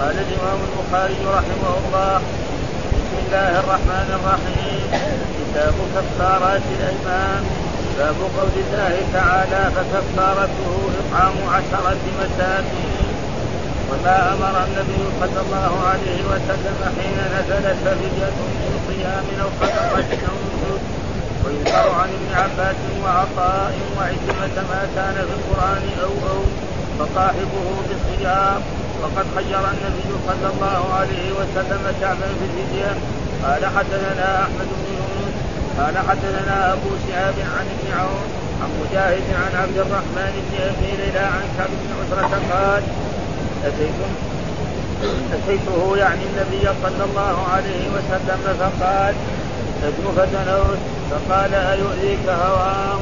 قال الإمام البخاري رحمه الله بسم الله الرحمن الرحيم. كتاب كفارات الأيمان. باب قول الله تعالى فكفارته إطعام عشرة مساكين. وما أمر النبي صلى الله عليه وسلم حين نزلت ففدية من صيام أو صدقة أو نسك ويذكر عن ابن عباس وعطاء وعكرمة ما كان في القرآن أو أو فصاحبه بالصيام. وقد خير النبي صلى الله عليه وسلم كعبا في الفدية قال حدثنا أحمد بن يونس. قال حدثنا أبو شهاب عن ابن عون. عن مجاهد عن عبد الرحمن بن أبي ليلى عن كعب بن عسرة قال أتيتم؟ أتيته يعني النبي صلى الله عليه وسلم. فقال ابن فتنوت فقال أيؤذيك هواه؟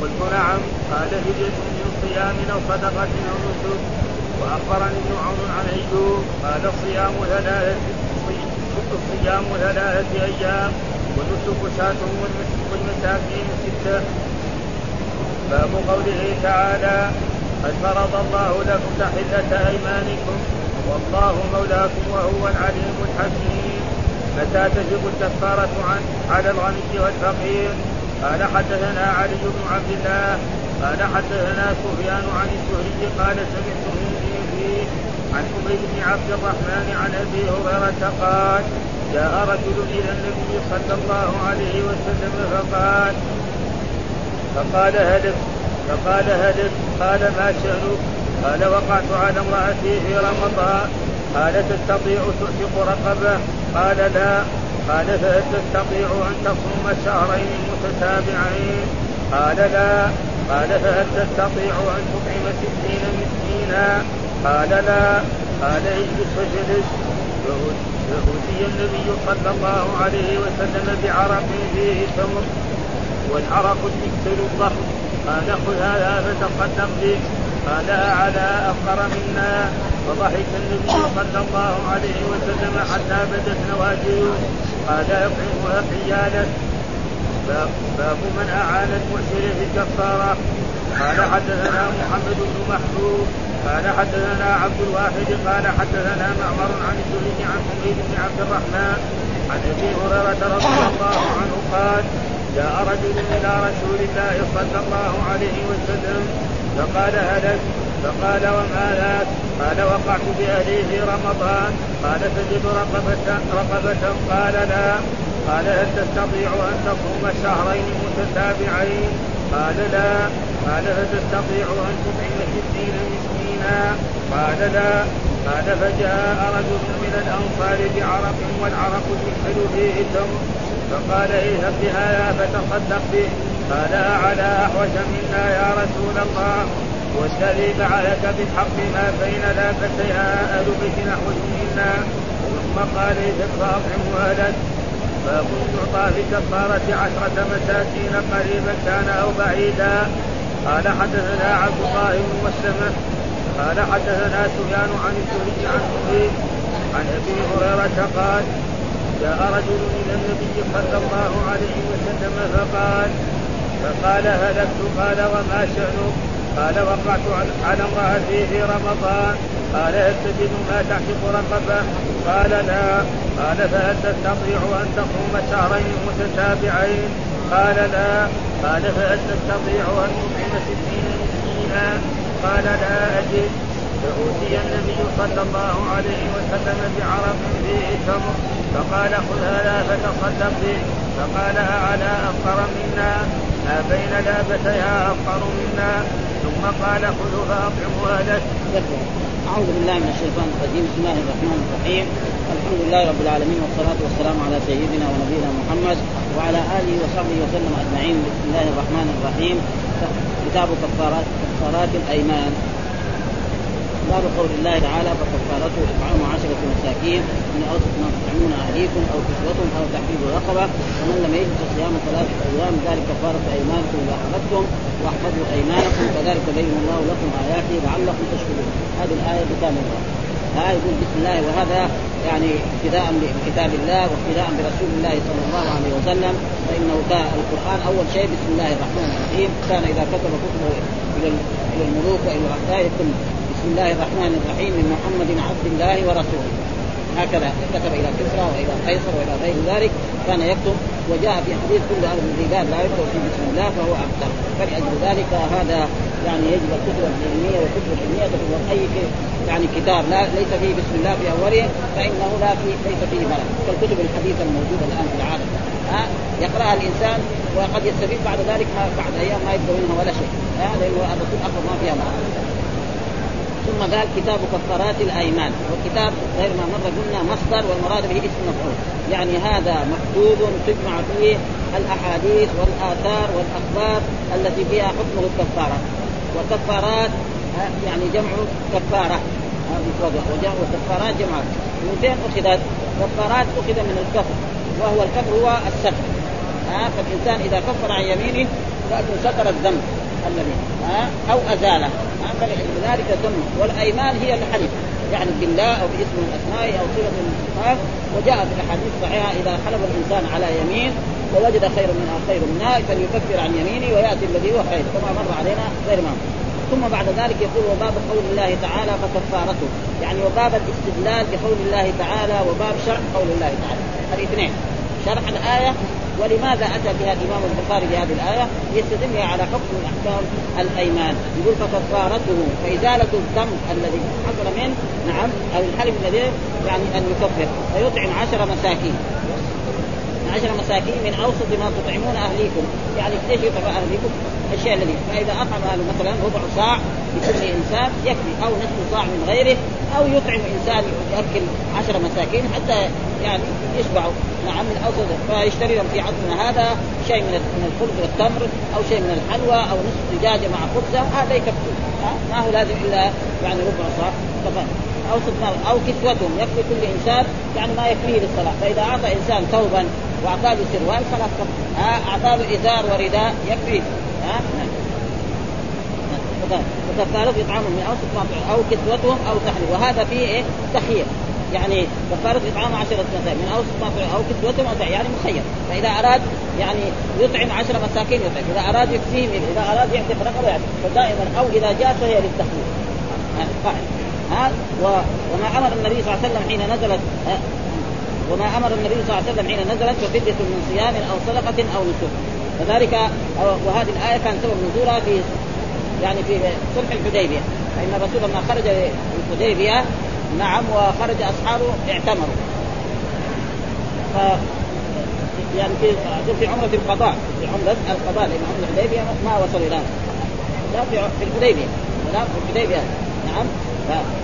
قلت نعم. قال فدية من صيام أو صدقة أو نسك. وأخبرني ابن عون عن أيوب قال الصيام ثلاثة الصيام ثلاثة أيام والنسك شاة والمساكين ستة. باب قوله تعالى قد فرض الله لكم تحلة أيمانكم والله مولاكم وهو العليم الحكيم. متى تجب الكفارة عن على الغني والفقير؟ قال حدثنا علي بن عبد الله قال حدثنا سفيان عن الزهري قال سمعته فيه عن حميد بن عبد الرحمن عن أبي هريرة قال جاء رجل إلى النبي صلى الله عليه وسلم فقال فقال هلك فقال هلك قال ما شأنك؟ قال وقعت على امرأتي في رمضان. قال تستطيع تعتق رقبة؟ قال لا. قال فهل تستطيع أن تصوم شهرين متتابعين؟ قال لا. قال فهل تستطيع أن تطعم ستين مسكينا؟ قال لا قال اجلس فجلس فأوتي النبي صلى الله عليه وسلم بعرق فيه تمر والعرق المكسل الضخم قال خذ هذا فتصدق به قال على أفقر منا. فضحك النبي صلى الله عليه وسلم حتى بدت نواجذه. قال يطعمها حيالا باب من أعان المعسر في الكفارة. قال حدثنا محمد بن محبوب قال حدثنا عبد الواحد قال حدثنا معمر عن الزهري عن حميد بن عبد الرحمن عن أبي هريرة رضي الله عنه قال جاء رجل إلى رسول الله صلى الله عليه وسلم فقال هلك فقال وما ذاك؟ قال وقعت باهلي في رمضان. قال تجد رقبة رقبة؟ قال لا. قال هل تستطيع أن تصوم شهرين متتابعين؟ قال لا. قال هل تستطيع أن تطعم ستين مسكينا؟ قال لا قال فجاء رجل من الأنصار بعرق والعرق المكحل فيه تمر فقال اذهب بهذا فتصدق به. قال على أحوج منا يا رسول الله. والذي بعثك بالحق ما بين لافتيها أهل بيت نحو منا. ثم قال اذهب فاطعم اهلك فكنت تعطى في كفارة عشرة مساكين قريبا كان أو بعيدا. قال حدثنا عبد الله بن مسلمة. قال حدثنا سفيان عن الزهري عن حبيب عن أبي هريرة قال جاء رجل إلى النبي صلى الله عليه وسلم فقال فقال هلكت؟ قال وما شأنك؟ قال وقعت على امرأتي في رمضان. قال هل تجد ما تحفظ رقبة؟ قال لا. قال فهل تستطيع أن تصوم شهرين متتابعين؟ قال لا. قال فهل تستطيع أن تطعم ستين مسكينا؟ قال لا أجد. فأوتي النبي صلى الله عليه وسلم بعرق فيه تمر فقال خذ هذا فتصدق به. فقال على أفقر منا؟ ما بين لابتيها أفقر منا؟ ثم قال خذ فأطعم أهلك أعوذ بالله من الشيطان الرجيم. بسم الله الرحمن الرحيم. الحمد لله رب العالمين والصلاة والسلام على سيدنا ونبينا محمد وعلى آله وصحبه وسلم أجمعين. بسم الله الرحمن الرحيم. كتاب كفارات كفارات الأيمان. باب قول الله تعالى فكفارته مساكين من ما تطعمون اهليكم أو كسوتهم أو تحرير رقبة ومن لم يجد فصيام ثلاثة أيام ذلك كفارة أيمانكم اذا حفظتم واحفظوا أيمانكم كذلك بين الله لكم اياته لعلكم تشكرون. هذه الآية بكاملها آه يقول بسم الله وهذا يعني ابتداء بكتاب الله واقتداء برسول الله صلى الله عليه وسلم فإنه كان القرآن أول شيء بسم الله الرحمن الرحيم. كان إذا كتب كتبه إلى إلى الملوك وإلى الرؤساء يكتب بسم الله الرحمن الرحيم من محمد عبد الله ورسوله. هكذا كتب إلى كسرى وإلى قيصر وإلى غير ذلك كان يكتب وجاء في حديث كل أهل الرجال لا يكتب في بسم الله فهو افضل فلاجل ذلك هذا يعني يجب الكتب العلمية والكتب العلميه تكتب أي يعني كتاب لا ليس فيه بسم الله في أوله فإنه لا في ليس فيه بركه كالكتب الحديثة الموجودة الآن في العالم ها يقرأها الإنسان وقد يستفيد بعد ذلك بعد أيام ما يبدو منها ولا شيء ها لأنه الرسول اخذ ما فيها معه ثم قال كتاب كفارات الأيمان والكتاب غير ما مر قلنا مصدر والمراد به اسم مفعول. يعني هذا مكتوب تجمع فيه الأحاديث والآثار والأخبار التي فيها حكم الكفارة. والكفارات يعني جمع كفارة. وجمع وكفارات جمع. من فين أخذت؟ كفارات أخذ من الكفر وهو الكفر هو الستر ها فالإنسان إذا كفر عن يمينه فانه ستر الذنب. الذي ها؟ أو أزالة. فلذلك ذنب والأيمان هي الحلف يعني بالله أو باسم من اسمائه أو صفة من الصفات. وجاء في الأحاديث الصحيحة إذا حلف الإنسان على يمين ووجد خيرا منها خير منها فليكفر عن يمينه ويأتي الذي هو خير. كما مر علينا غير ما. ثم بعد ذلك يقول وباب قول الله تعالى فكفارته. يعني وباب الاستدلال بقول الله تعالى وباب شرح قول الله تعالى. الاثنين. شرح الآية ولماذا أتى بها الإمام البخاري بهذه الآية؟ يستدل على حكم من احكام الأيمان، يقول فكفارته فإزالة الذنب الذي حصل منه نعم الحلف الذي يعني أن يكفر فيطعم عشر مساكين. عشر مساكين من أوسط ما تطعمون أهليكم. يعني إيش يطعم أهليكم؟ الشيء الذي فإذا أطعم أهله مثلا ربع صاع لكل إنسان يكفي أو نصف صاع من غيره أو يطعم إنسان يأكل عشر مساكين حتى يعني يشبعوا. نعم من أوسط فيشتري لهم في عظمنا هذا شيء من من الخبز والتمر أو شيء من الحلوى أو نصف دجاجة مع خبزة هذا يكفي. ما هو لازم إلا يعني ربع صاع اوسط ما أو كسوتهم يكفي كل إنسان يعني ما يكفيه للصلاة. فإذا أعطى إنسان ثوبا وأعطاه سروال خلاص؟ أعطاه إزار ورداء يكفي. ها؟ وكفارة إطعام من أوسط ما أو كسوتهم أو تحرير. وهذا فيه إيه؟ تخيير. يعني كفارة إطعام عشرة مساكين من أوسط ما أو كسوتهم أو يعني مخير. فإذا أراد يعني يطعم عشرة مساكين يطعم. إذا أراد يكفيهم إذا أراد يعتق رقبة فدائما أو إذا جاء فهي للتخيير. قاعد ها وما أمر النبي صلى الله عليه وسلم حين نزلت وما أمر النبي صلى الله عليه وسلم حين نزلت ففدية من صيام أو صدقة أو نسك. وذلك وهذه الآية كان سبب نزولها في يعني في صلح الحديبية. فإن الرسول لما خرج الحديبية نعم وخرج أصحابه اعتمروا. ف يعني في في عمرة القضاء في عمرة القضاء لأن عمرة الحديبية ما وصل إلى لا في الحديبية. لا في الحديبية. نعم.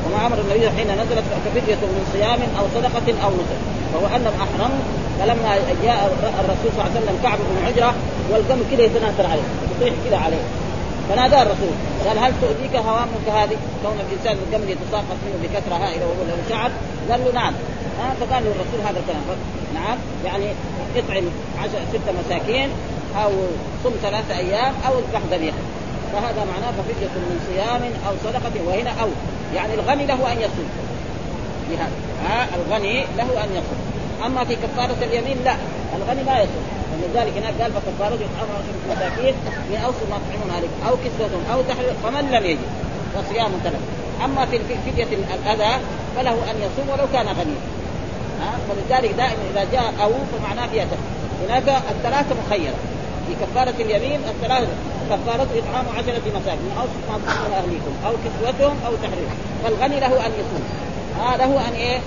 وما أمر النبي حين نزلت كفدية من صيام أو صدقة أو نسك. فهو انهم احرموا فلما جاء الرسول صلى الله عليه وسلم كعب بن عجرة والقم كذا يتناثر عليه. يطيح كذا عليه. فنادى الرسول. قال هل تؤذيك هوامك هذه؟ كون الإنسان القمل يتساقط منه بكثرة هائلة وهو له شعر. قال له نعم. آه فقال له الرسول هذا الكلام. نعم. يعني اطعم عشر ستة مساكين أو صم ثلاثة أيام أو اذبح ذبيحة. فهذا معناه ففدية من صيام أو صدقة وهنا أو. يعني الغني له أن يصوم. بهذا. ها الغني له أن يصوم. أما في كفارة اليمين لا. الغني لا يصوم. ولذلك هناك قال فكفارة اطعام عشرة مساكين من اوسط ما تطعمون عليك. أو كسوتهم أو تحرير. فمن لم يجد؟ فصيام ثلاث أما في فدية الأذى فله أن يصوم ولو كان غنيا. ها؟ فلذلك دائما إذا جاء أو فمعناه فيها هناك الثلاثة مخيرة. في كفارة اليمين الثلاثة كفارة إطعام عشرة مساكين أو ما تطعمون أهليكم أو كسوتهم أو تحرير. فالغني له أن يصوم. آه له أن إيه؟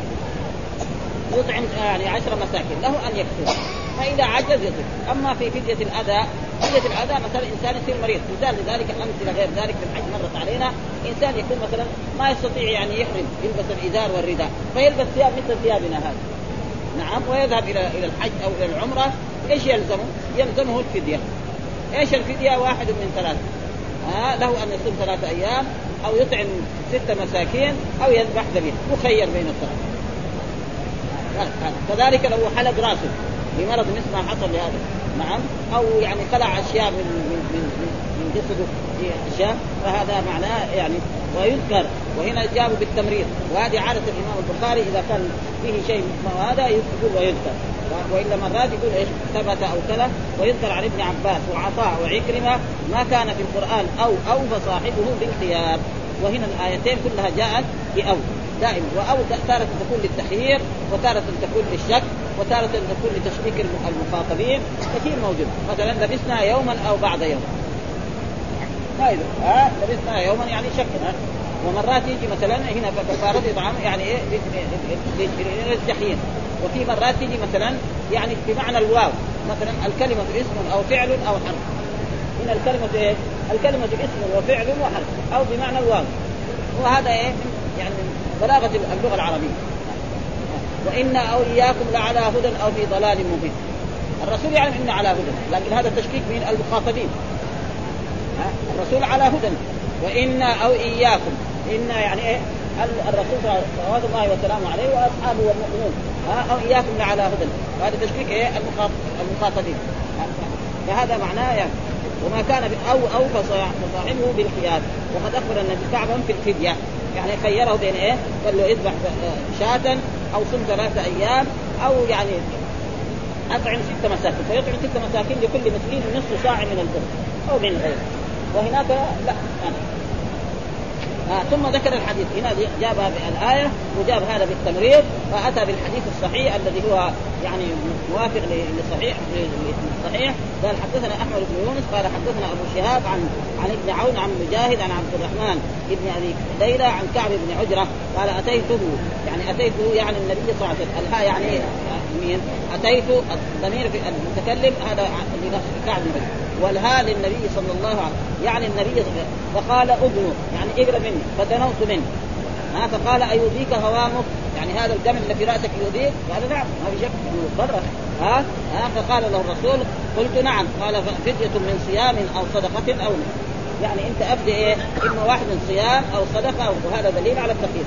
يطعم يعني عشر مساكين له أن يكسر فإذا عجز يطعم. أما في فدية الأذى فدية الأذى مثلا إنسان يصير مريض. مثال لذلك أمثلة غير ذلك في الحج مرت علينا. إنسان يكون مثلا ما يستطيع يعني يحرم يلبس الإزار والرداء فيلبس ثياب مثل ثيابنا هذه نعم ويذهب إلى إلى الحج أو إلى العمرة. إيش يلزمه؟ يلزمه الفدية. إيش الفدية؟ واحد من ثلاثة. ها له أن يصوم ثلاثة أيام أو يطعم ستة مساكين أو يذبح ذبيحة. مخير بين الثلاثة. كذلك لو حلق راسه. بمرض مثل ما حصل لهذا. نعم؟ أو يعني خلع أشياء من من من من جسده. في أشياء. فهذا معناه يعني ويذكر. وهنا جابوا بالتمريض. وهذه عادة الإمام البخاري إذا كان فيه شيء هذا يقول ويذكر. والا مرات يقول إيش؟ ثبت أو كذا. ويذكر عن ابن عباس وعطاء وعكرمة ما كان في القرآن أو أو فصاحبه بالخيار وهنا الآيتين كلها جاءت باو دائما وأو تارة تكون للتخيير وتارة تكون للشك وتارة تكون لتشكيك المخاطبين كثير موجود. مثلا لبسنا يوما أو بعد يوم. فائدة ها؟ لبسنا يوما يعني شك ها؟ ومرات يجي مثلا هنا كفارة إطعام يعني إيه؟ للتحيين وفي مرات تيجي مثلا يعني بمعنى الواو مثلا الكلمة اسم أو فعل أو حرف. هنا الكلمة إيه؟ الكلمة اسم وفعل وحرف أو بمعنى الواو. وهذا إيه؟ يعني بلاغة اللغة العربية. وإنا أو إياكم لعلى هدى أو في ضلال مبين. الرسول يعلم إن على هدى لكن هذا تشكيك من المخاطبين. الرسول على هدى. وإنا أو إياكم. إنا يعني إيه؟ الرسول صلوات الله وسلامه عليه وأصحابه والمؤمنون. أو إياكم لعلى هدى. وهذا تشكيك إيه؟ المخاطبين. فهذا معناه يعني وما كان أو أو فصاحبه بالخيار. وقد أخبر النبي كعبا في الفدية. يعني خيره بين إيه؟ قال له اذبح شاة أو صم ثلاثة أيام أو يعني أطعم ست مساكين. فيطعم ست مساكين لكل مسكين نصف صاع من البر أو من غيره. وهناك لا يعني آه ثم ذكر الحديث. هنا جاب الآية وجاب هذا بالتمريض فأتى بالحديث الصحيح الذي هو يعني موافق لصحيح للصحيح قال حدثنا أحمد بن يونس قال حدثنا أبو شهاب عن عن ابن عون عن مجاهد عن عبد الرحمن بن أبي ليلى عن كعب بن عجرة. قال أتيته يعني أتيته يعني النبي صلى الله عليه وسلم. الها يعني مين؟ أتيت الضمير المتكلم هذا لنفس كعب بن عجرة. والها للنبي صلى الله عليه وسلم. يعني النبي صلى الله عليه وسلم. فقال ادنو يعني اقرب مني فدنوت منه ها فقال أيؤذيك هوامك؟ يعني هذا الدم اللي في رأسك يؤذيك؟ قال نعم ما في شك ضرك ها ها فقال له الرسول قلت نعم. قال فدية من صيام أو صدقة أو نعم. يعني أنت أبدي إيه؟ إما واحد من صيام أو صدقة وهذا دليل على التخيير.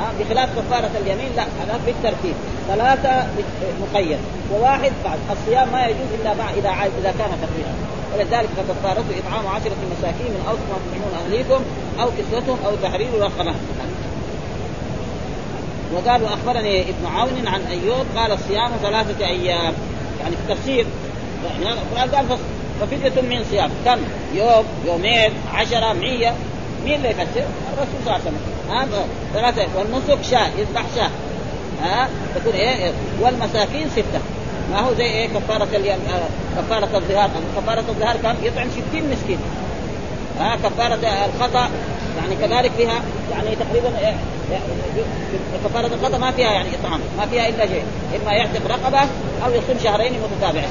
ها بخلاف كفارة اليمين لا هذا بالترتيب. ثلاثة مقيد. وواحد بعد الصيام ما يجوز إلا مع إذا إذا كان فقيرا ولذلك فكفارته إطعام عشرة مساكين من أوسط ما تطعمون أهليكم أو كسوتهم أو تحرير رقبة. وقال واخبرني ابن عون عن أيوب قال الصيام ثلاثة أيام. يعني في التفسير. القران قال ففدية من صيام. كم؟ يوم يومين عشرة مية. مين اللي يفسر؟ الرسول صلى الله عليه وسلم. ها؟ ثلاثة. والنسك شاة يذبح شاة. ها؟ تكون إيه؟ والمساكين ستة. ما هو زي إيه كفارة اليم... آه كفارة الظهار. كفارة الظهار كم يطعم 60 مسكين. ها كفارة الخطأ يعني كذلك فيها يعني تقريبا إيه كفارة الخطأ ما فيها يعني إطعام ما فيها إلا شيء. إما يعتق رقبة أو يصوم شهرين متتابعين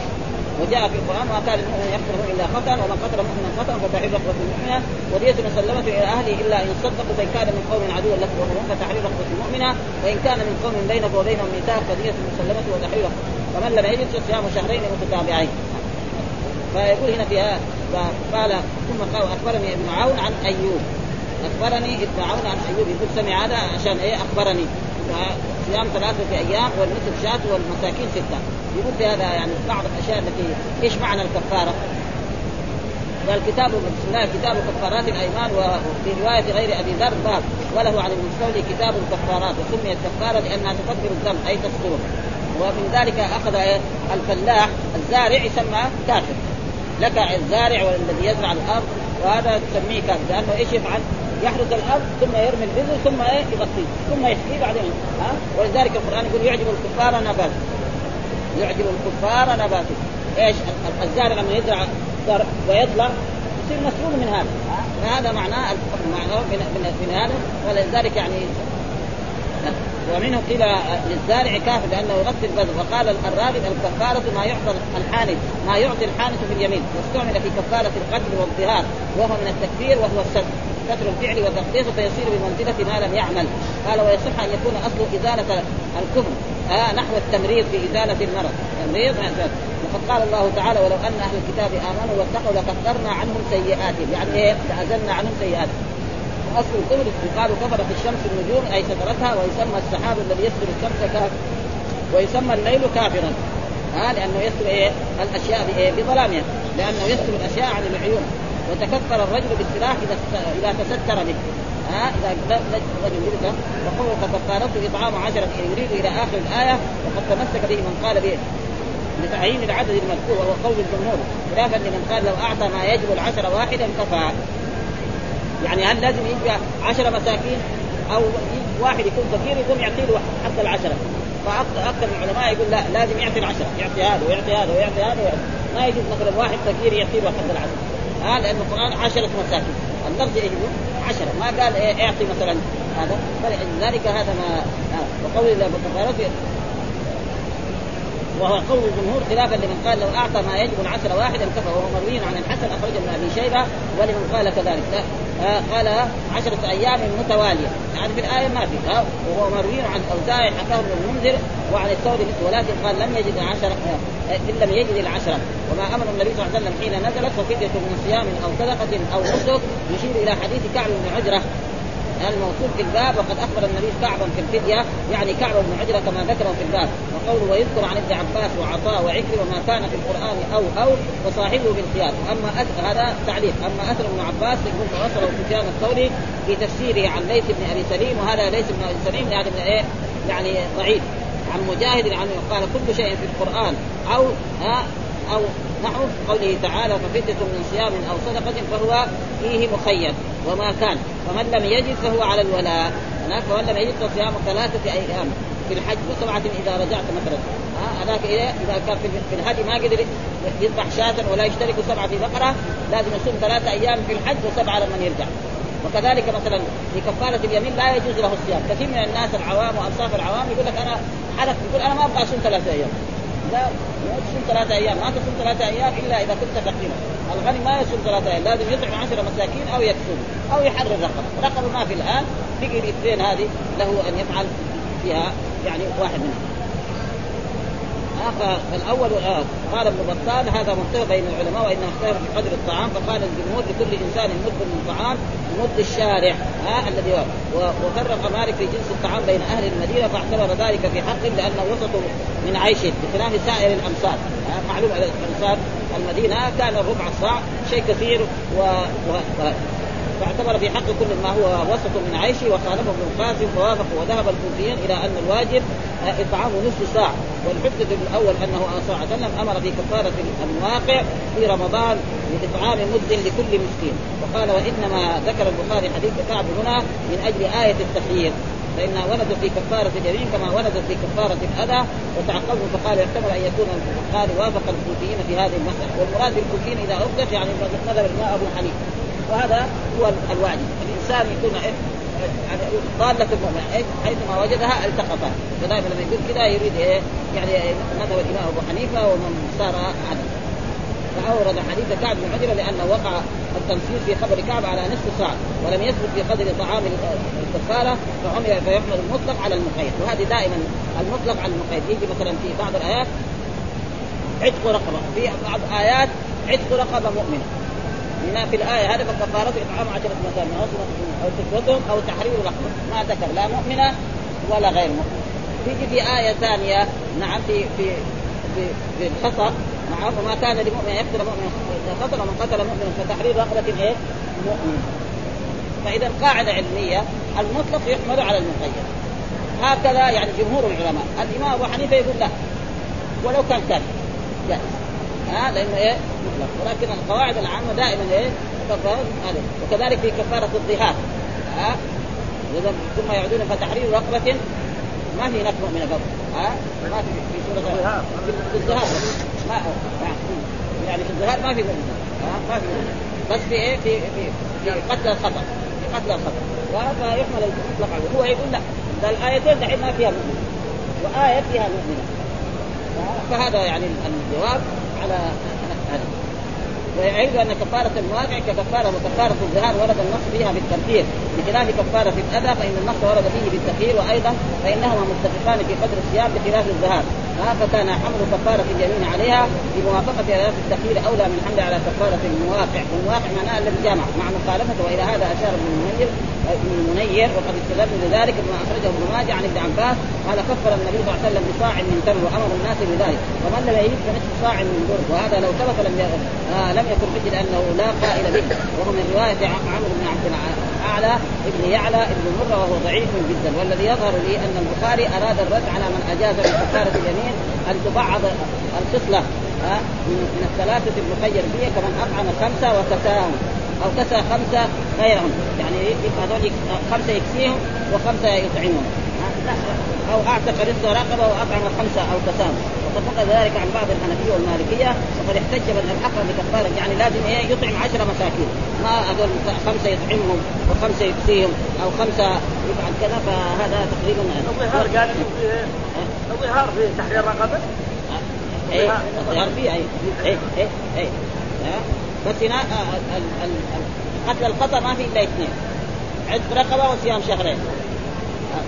وجاء في القرآن ما كان المؤمن يقتله إلا خطا ومن قتل مؤمنا خطا فتحرير رقبه مؤمنه ودية مسلمة إلى أهله إلا إن صدقوا فإن كان من قوم عدو لك وهم فتحرير رقبه مؤمنه وإن كان من قوم بينك وبينهم ميثاق فدية مسلمة وتحرير فمن لم يجد فصيام شهرين متتابعين. فيقول هنا فيها قال ثم قال أخبرني ابن عون عن أيوب. أخبرني ابن عون عن ايوب يقول سمع هذا عشان إيه؟ أخبرني. صيام ثلاثة أيام والنصف شاة والمساكين ستة. يقول في هذا يعني بعض الأشياء التي إيش معنى الكفارة؟ قال كتاب بسم الله كتاب كفارات الأيمان وفي رواية غير أبي ذر باب. وله عن المستولي كتاب الكفارات. وسميت كفاره لأنها تكفر الذنب أي تستره ومن ذلك أخذ الفلاح الزارع يسمى كافر. لك الزارع والذي يزرع الأرض وهذا تسميه كافر. لأنه إيش يفعل؟ يحرث الأرض ثم يرمي البذر ثم إيه؟ يغطيه ثم يسقيه بعدين. ها؟ ولذلك القرآن يقول يعجب الكفار نباته. يعجب الكفار نباته. إيش؟ الزارع لما يزرع زرع ويطلع يصير مسؤول من هذا. هذا معناه معناه من, من, من هذا. ولذلك يعني ومنه قيل للزارع كافر لأنه يغطي البذر وقال الراغب الكفارة ما يعطى الحانث ما يعطي الحانث في اليمين. واستعمل في كفارة القتل والظهار وهو من التكفير وهو السد. كثر الفعل وتقديسه فيصير بمنزلة ما لم يعمل. قال ويصح أن يكون اصله إزالة الكفر. آه نحو التمريض في إزالة المرض. تمريض؟ وقد قال الله تعالى ولو أن أهل الكتاب آمنوا واتقوا لكفرنا عنهم سيئاتهم. يعني إيه؟ لازلنا عنهم سيئاتهم. وأصل الكفر يقال كفرت الشمس النجوم أي سترتها ويسمى السحاب الذي يستر الشمس كافر ويسمى الليل كافرا. ها آه لأنه يستر إيه؟ الأشياء بإيه؟ بظلامها. لأنه يستر الأشياء عن العيون. وتكفر الرجل بالسلاح اذا اذا تستر به ها اذا الرجل يريد وقوله فكفارته اطعام عشره يريد إلى اخر الايه وقد تمسك به من قال به لتعيين العدد المذكور وهو قول الجمهور خلافا لمن قال لو اعطى ما يجب العشر واحدا كفى يعني هل لازم يجي عشرة مساكين أو واحد يكون فقير يقوم يعطي له حتى العشره فاكثر العلماء يقول لا لازم يعطي العشره يعطي هذا ويعطي هذا ويعطي هذا. ما يجوز مثلا واحد فقير يعطي له حتى العشره ها لأن القرآن عشره مساكين اللفظ يجب عشره ما قال إيه إعطي مثلا هذا. فلذلك هذا ما وقول وهو قول الجمهور خلافا لمن قال لو أعطى ما يجب العشر واحدا كفى وهو مروي عن الحسن أخرجه ابن أبي شيبة ولمن قال كذلك. آه قال عشرة أيام متوالية. يعني في الآية ما في. آه وهو مروي عن أوزاعي حكاه ابن المنذر وعن الثوري ولكن قال لم يجد العشرة آه إن لم يجد العشرة. وما أمر النبي صلى الله عليه وسلم حين نزلت ففدية من صيام أو صدقة أو نسك يشير إلى حديث كعب بن عجرة الموصول في الباب وقد أخبر النبي كعبا في الفدية يعني كعب بن عجره كما ذكره في الباب وقوله ويذكر عن ابن عباس وعطاء وعكرمه ما كان في القرآن أو أو وصاحبه بالخيار أما هذا تعليق. أما أثر ابن عباس يقول فوصله سفيان الثوري في تفسيره عن ليث بن أبي سليم وهذا ليث بن أبي سليم يعني من إيه؟ يعني ضعيف. عن مجاهد عنه قال كل شيء في القرآن أو ها أو نحو قوله تعالى ففدة من صيام أو صدقة فهو فيه مخير وما كان. فمن لم يجد فهو على الولاء. هناك فمن لم يجد فصيام ثلاثة أيام في الحج وسبعة إذا رجعت مثلا هناك إذا كان في الحج ما قدر يذبح شاة ولا يشترك سبعة في بقرة لازم يصوم ثلاثة أيام في الحج وسبعة لما يرجع. وكذلك مثلا في كفارة اليمين لا يجوز له الصيام، كثير من الناس العوام وأنصاف العوام يقول لك أنا حلف يقول أنا ما أبغى أصوم ثلاثة أيام، لا تصوم ثلاثة أيام ما تصوم ثلاثة أيام إلا إذا كنت فقيرا. الغني ما يصوم ثلاثة أيام لازم يطعم عشرة مساكين أو يكسب أو يحرر رقبة. رقبة ما في الآن بقي الإثنين هذه له أن يفعل فيها يعني واحد منهم. فالاول آه قال ابن بطال هذا مختلف بين العلماء وانما اختلف في قدر الطعام فقال الجمهور لكل إنسان مد من طعام مد الشارع ها الذي وفرق مالك في جنس الطعام بين أهل المدينة فاعتبر ذلك في حقه لأنه وسط من عيشه بخلاف سائر الامثال آه معلوم الامثال المدينة كان ربع الصاع شيء كثير و... و... فاعتبر في حق كل ما هو وسط من عيشه وخالفه ابن القاسم فوافق وذهب الكوفيين إلى أن الواجب إطعام نصف ساعة. والحجة الأول أنه صلى الله عليه وسلم أمر في كفاره المواقع في رمضان بإطعام مد لكل مسكين. وقال وإنما ذكر البخاري حديث كعب هنا من أجل آية التخيير فإنها وردت في كفارة اليمين كما وردت في كفارة الأذى. وتعقبه فقال يحتمل أن يكون البخاري وافق الكوفيين في هذه المسألة. والمراد بالكوفيين إذا أطلق يعني مذهب الإمام أبو حنيفة. وهذا هو الواجب. الإنسان يكون يعني ضالة المؤمن حيثما وجدها التقطها. فدائما لما يقول كذا يريد إيه؟ يعني مذهب الإمام أبو حنيفة ومن صار عنه فأورد حديث كعب بن عجرة لأنه وقع التنصيص في خبر كعب على نصف ساعة ولم يثبت في قدر طعام الكفارة فعمل فيحمل المطلق على المقيد. وهذه دائما المطلق على المقيد. يجي مثلا في بعض الآيات عتق رقبة. في بعض ايات عتق رقبة مؤمنة. هنا في الآية هذا فكفارته إطعام عشرة مساكين أو كسوتهم أو تحرير رقبة ما ذكر لا مؤمنة ولا غير مؤمنة. تيجي في آية ثانية نعم في في في, في الخطأ نعم وما كان لمؤمن يقتل مؤمن خطأ ومن قتل مؤمنا فتحرير رقبة إيه؟ مؤمن. فإذا قاعدة علمية المطلق يحمل على المقيد. هكذا يعني جمهور العلماء. الإمام أبو حنيفة يقول لا ولو كان كافر جائز. ها لأنه إيه؟ مطلق ولكن القواعد العامة دائما إيه؟ وكذلك في كفارة الظهار. ها؟ ثم يعودون فتحرير رقبة. ما في نفس من قبل ها؟ ما في في سورة الظهار. في الظهار. ما يعني في الظهار ما في ها؟ ما في بس في إيه؟ في في في قتل الخطأ. في قتل الخطأ. فيحمل المطلق عليه. هو يقول لا. ده الآيتين دحين ما فيها مؤمنة. وآية فيها مؤمنة. فهذا يعني الجواب على ويعيد أن كفارة المواقع ككفارة وكفاره الظهار ورد النص فيها بالترتيب. بخلاف كفارة الأذى فإن النص ورد فيه بالتخيير وأيضا فإنهما متفقان في قدر الصيام بخلاف الظهار. فكان حمل كفارة اليمين عليها بموافقة ايات التخيير أولى من حمل على كفارة المواقع. والمواقع معناها الذي جامع مع مخالفته وإلى هذا أشار ابن المنير ابن المنير وقد استدل لذلك بما أخرجه ابن ماجه عن ابن عباس. قال كفر النبي صلى الله عليه وسلم بصاع من تمر وأمر الناس بذلك. ومن لم يجد فنصف صاع من بر وهذا لو ثبت لم آه لم يكن حجه لأنه لا قائل به وهو من رواية عمرو بن عبد اعلى ابن يعلى ابن مرة وهو ضعيف جدا. والذي يظهر لي أن البخاري أراد الرد على من أجاز من كفاره اليمين أن تبعض الخصله من الثلاثة المخير فيها كمن أطعم خمسة وكساهم أو كسى خمسة غيرهم. يعني هذول خمسة يكسيهم وخمسة يطعمهم. أو أعتق رزق رقبة واطعم خمسة أو كسام. وقد نقل ذلك عن بعض الحنفية والمالكية. وقد احتج من الحق بكفارة يعني لازم إيه؟ يطعم عشره مساكين. ما هذول خمسة يطعمهم وخمسه يكسيهم أو خمسة يفعل كذا فهذا تقريبا الظهار قال الظهار في تحرير رقبة؟ إيه الظهار فيه اي اي اي اي بس هنا قتل الخطا ما في إلا اثنين. عتق رقبة وصيام شهرين.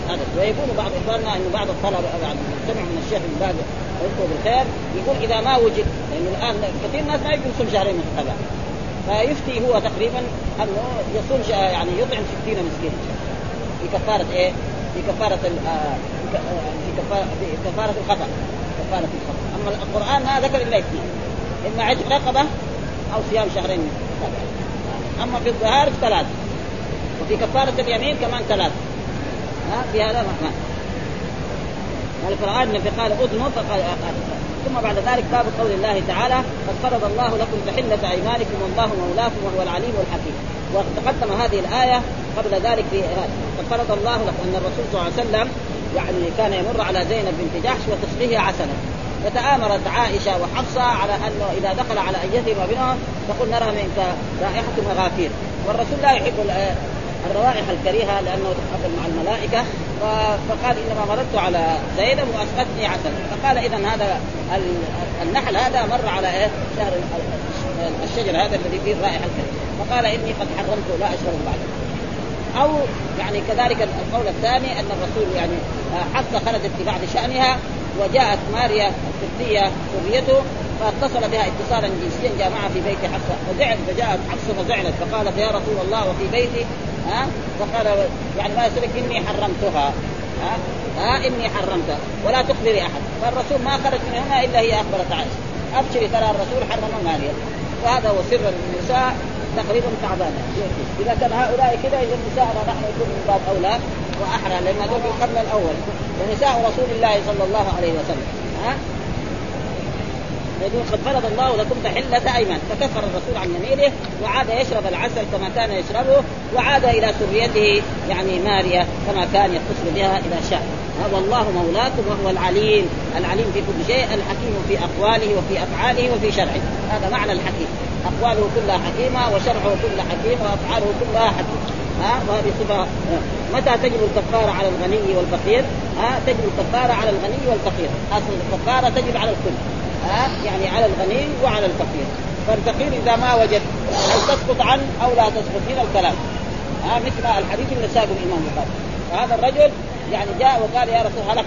هذا. ويقول بعض اخواننا انه بعض الطلبة بعد سمع من الشيخ بن باز بالخير يقول إذا ما وجد لأنه الآن كثير ناس ما يصوم شهرين متتابعين فيفتي هو تقريبا أنه يصوم يعني يطعم 60 مسكين. في كفارة إيه؟ في كفارة آه، في كفاره في كفارة الخطأ. كفارة الخطأ. أما القرآن ما ذكر إلا اثنين. إما عتق رقبه أو صيام شهرين أما في الظهار ثلاث وفي كفارة اليمين كمان ثلاث في هذا ما والقرآن النبي قال أذنوا فقال ثم بعد ذلك باب قول الله تعالى قد فرض الله لكم تحلة أيمانكم والله مولاكم وهو العليم الحكيم. وتقدم هذه الآية قبل ذلك في قد فرض الله لكم أن الرسول صلى الله عليه وسلم يعني كان يمر على زينب بنت جحش وتسقيه عسلا. فتآمرت عائشة وحفصة على أنه إذا دخل على أيتهما منهم تقول نرى منك رائحة مغافير والرسول لا يحب الروائح الكريهة لأنه تتحفظ مع الملائكة فقال إنما مررت على زينب واسقتني عسل. فقال إذا هذا النحل هذا مر على إيه؟ شهر الشجر هذا الذي فيه الرائحة الكريهة. فقال إني قد حرمت لا اشرب بعد أو يعني كذلك القول الثاني أن الرسول يعني حفصه خرجت في بعض شأنها وجاءت ماريا القبطيه سريته فاتصل بها اتصالا جنسيا جاء معها في بيت حفصة. فزعل فجاءت حفصة فزعلت فقالت يا رسول الله وفي بيتي ها؟ فقال يعني ما يسألك إني حرمتها. ها؟ ها؟ إني حرمتها. ولا تخبري أحد. فالرسول ما خرج من هنا إلا هي أخبرت عائشة. أبشري ترى الرسول حرم ماريا وهذا هو سر النساء تقريبا تعبانة. إذا كان هؤلاء كذا إذا نساءنا نحن يكون من باب أولى وأحرى لأن هذول في القرن الأول. ونساء رسول الله صلى الله عليه وسلم. ها؟ يقول قد فرض الله لكم تحلة أيمان فكفر الرسول عن يمينه وعاد يشرب العسل كما كان يشربه وعاد إلى سريته يعني ماريا كما كان يتصل بها إذا شاء. والله مولاكم وهو العليم. العليم في كل شيء الحكيم في أقواله وفي أفعاله وفي شرعه. هذا معنى الحكيم. أقواله كلها حكيمة وشرعه كله حكيم وأفعاله كلها حكيم. ها وهذه صفة. متى تجب الكفارة على الغني والفقير؟ ها تجب الكفارة على الغني والفقير، أصل الكفارة تجب على الكل، ها يعني على الغني وعلى الفقير. فالفقير إذا ما وجد هل تسقط عنه أو لا تسقط؟ هنا الكلام. ها مثل الحديث اللي ساقه الإمام البخاري. فهذا الرجل يعني جاء وقال يا رسول هلك.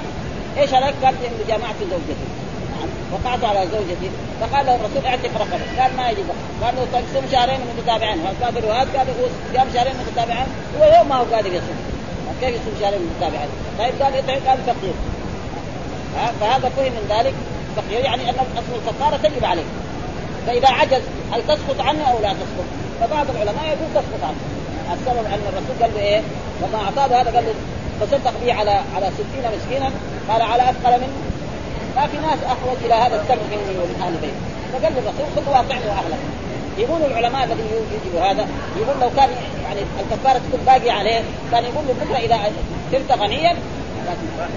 إيش هلك؟ قال اني جامعت زوجتي. نعم. وقعت على زوجتي. فقال له الرسول اعتق رقبة. قال ما يجب قال له طيب صوم شهرين متتابعين. قال روايات قال صيام شهرين متتابعين. هو يوم ما هو قادر يصوم. كيف يصوم شهرين متتابعين؟ طيب قال يطعم قال فقير. فهذا فهم من ذلك. التقيير يعني أن اصل الكفاره تجب عليه. فإذا عجز هل تسقط عنه أو لا تسقط؟ فبعض العلماء يقول تسقط عنه. السبب أن الرسول قال له إيه؟ لما أعطاه هذا قال له تصدق به على على 60 مسكينا؟ قال على أثقل منه؟ ما في ناس احوج إلى هذا السبب مني ومن أهل بيتي فقال للرسول خذ واطعه اهلك يقول العلماء الذي يجب هذا يقول لو كان يعني الكفارة تكون باقية عليه كان يقول له بكرة إذا صرت غنيا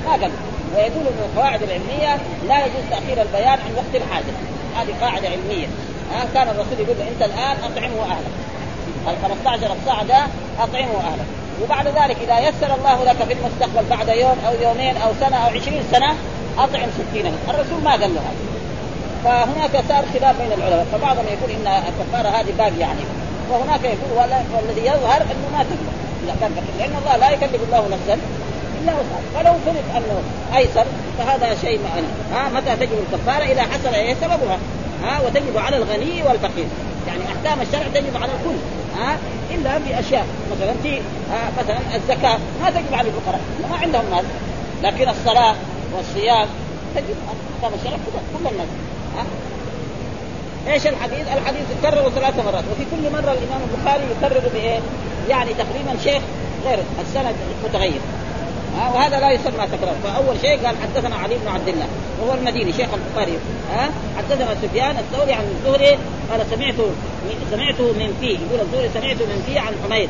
ما قال ويقول من القواعد العلميه لا يجوز تأخير البيان عن وقت الحاجة هذه قاعدة علمية. ها كان الرسول يقول أنت الآن أطعمه اهلك ال 15 ساعه ده أطعمه اهلك وبعد ذلك إذا يسر الله لك في المستقبل بعد يوم أو يومين أو سنة أو 20 سنة أطعم 60 الرسول ما قال له هذا. فهناك صار خلاف بين العلماء. فبعضهم يقول إن الكفارة هذه باقية يعني. وهناك يقول والذي يظهر أنه ما تكفر لأن الله لا يكلف الله نفسا. الا وسعها فلو فرض أنه أيسر فهذا شيء معنى ها متى تجب الكفارة اذا حصل إيه سببها. ها وتجب على الغني والفقير. يعني أحكام الشرع تجب على الكل. ها إلا في اشياء مثلا في مثلا الزكاة. ما تجب على الفقراء. ما عندهم مال. لكن الصلاة والصيام تجب احكام الشرع كل الناس. ها؟ إيش الحديث؟ الحديث يكرر ثلاث مرات. وفي كل مرة الإمام البخاري يكرر بإيه؟ يعني تقريبا شيخ غير السند متغير. ها وهذا لا يسمى تكرار. فأول شيء قال حدثنا علي بن عبد الله وهو المديني شيخ البخاري. ها حدثنا سفيان الثوري عن الزهري قال سمعت سمعته من فيه يقول الزهري سمعته من فيه عن حميد.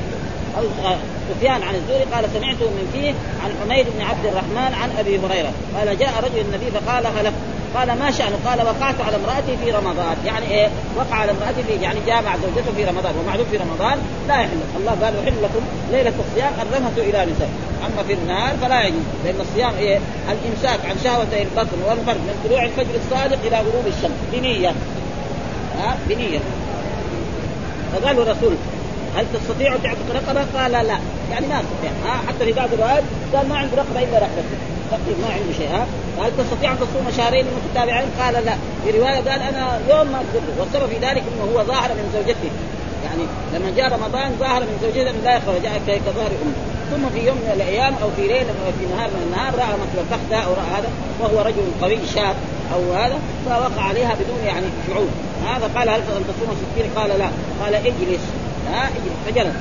آه، سفيان عن الزهري قال سمعته من فيه عن حميد بن عبد الرحمن عن أبي هريرة قال جاء رجل النبي فقال هلك قال ما شأنه؟ قال وقعت على امرأتي في رمضان، يعني إيه؟ وقع على امرأتي في يعني جامع زوجته في رمضان، ومعلوم في رمضان لا يحل، الله قال يحل لكم ليلة الصيام الرمة إلى نساء، أما في النهار فلا يجوز، لأن الصيام إيه؟ الإمساك عن شهوتي البطن والفرد من طلوع الفجر الصادق إلى غروب الشمس بنية. ها؟ بنية. فقال الرسول هل تستطيع تعتق رقبة؟ قال لا، يعني ما أستطيع، ها حتى في بعض الروايات قال ما عنده رقبة إلا رقبته، تقريبا ما عنده شيء ها. هل تستطيع أن تصوم شهرين متتابعين؟ قال لا. في رواية قال أنا يوم ما أقدر والسبب في ذلك إنه هو ظاهر من زوجته. يعني لما جاء رمضان ظاهر من زوجته أنه لا يخرج كظهر أمه. ثم في يوم من الأيام أو في ليلة أو في نهار من النهار رأى مثلا فخذه أو رأى هذا وهو رجل قوي شاب أو هذا فوقع عليها بدون يعني شعور. هذا قال هل أن تصوم ستين؟ قال لا. قال اجلس. ها فجلس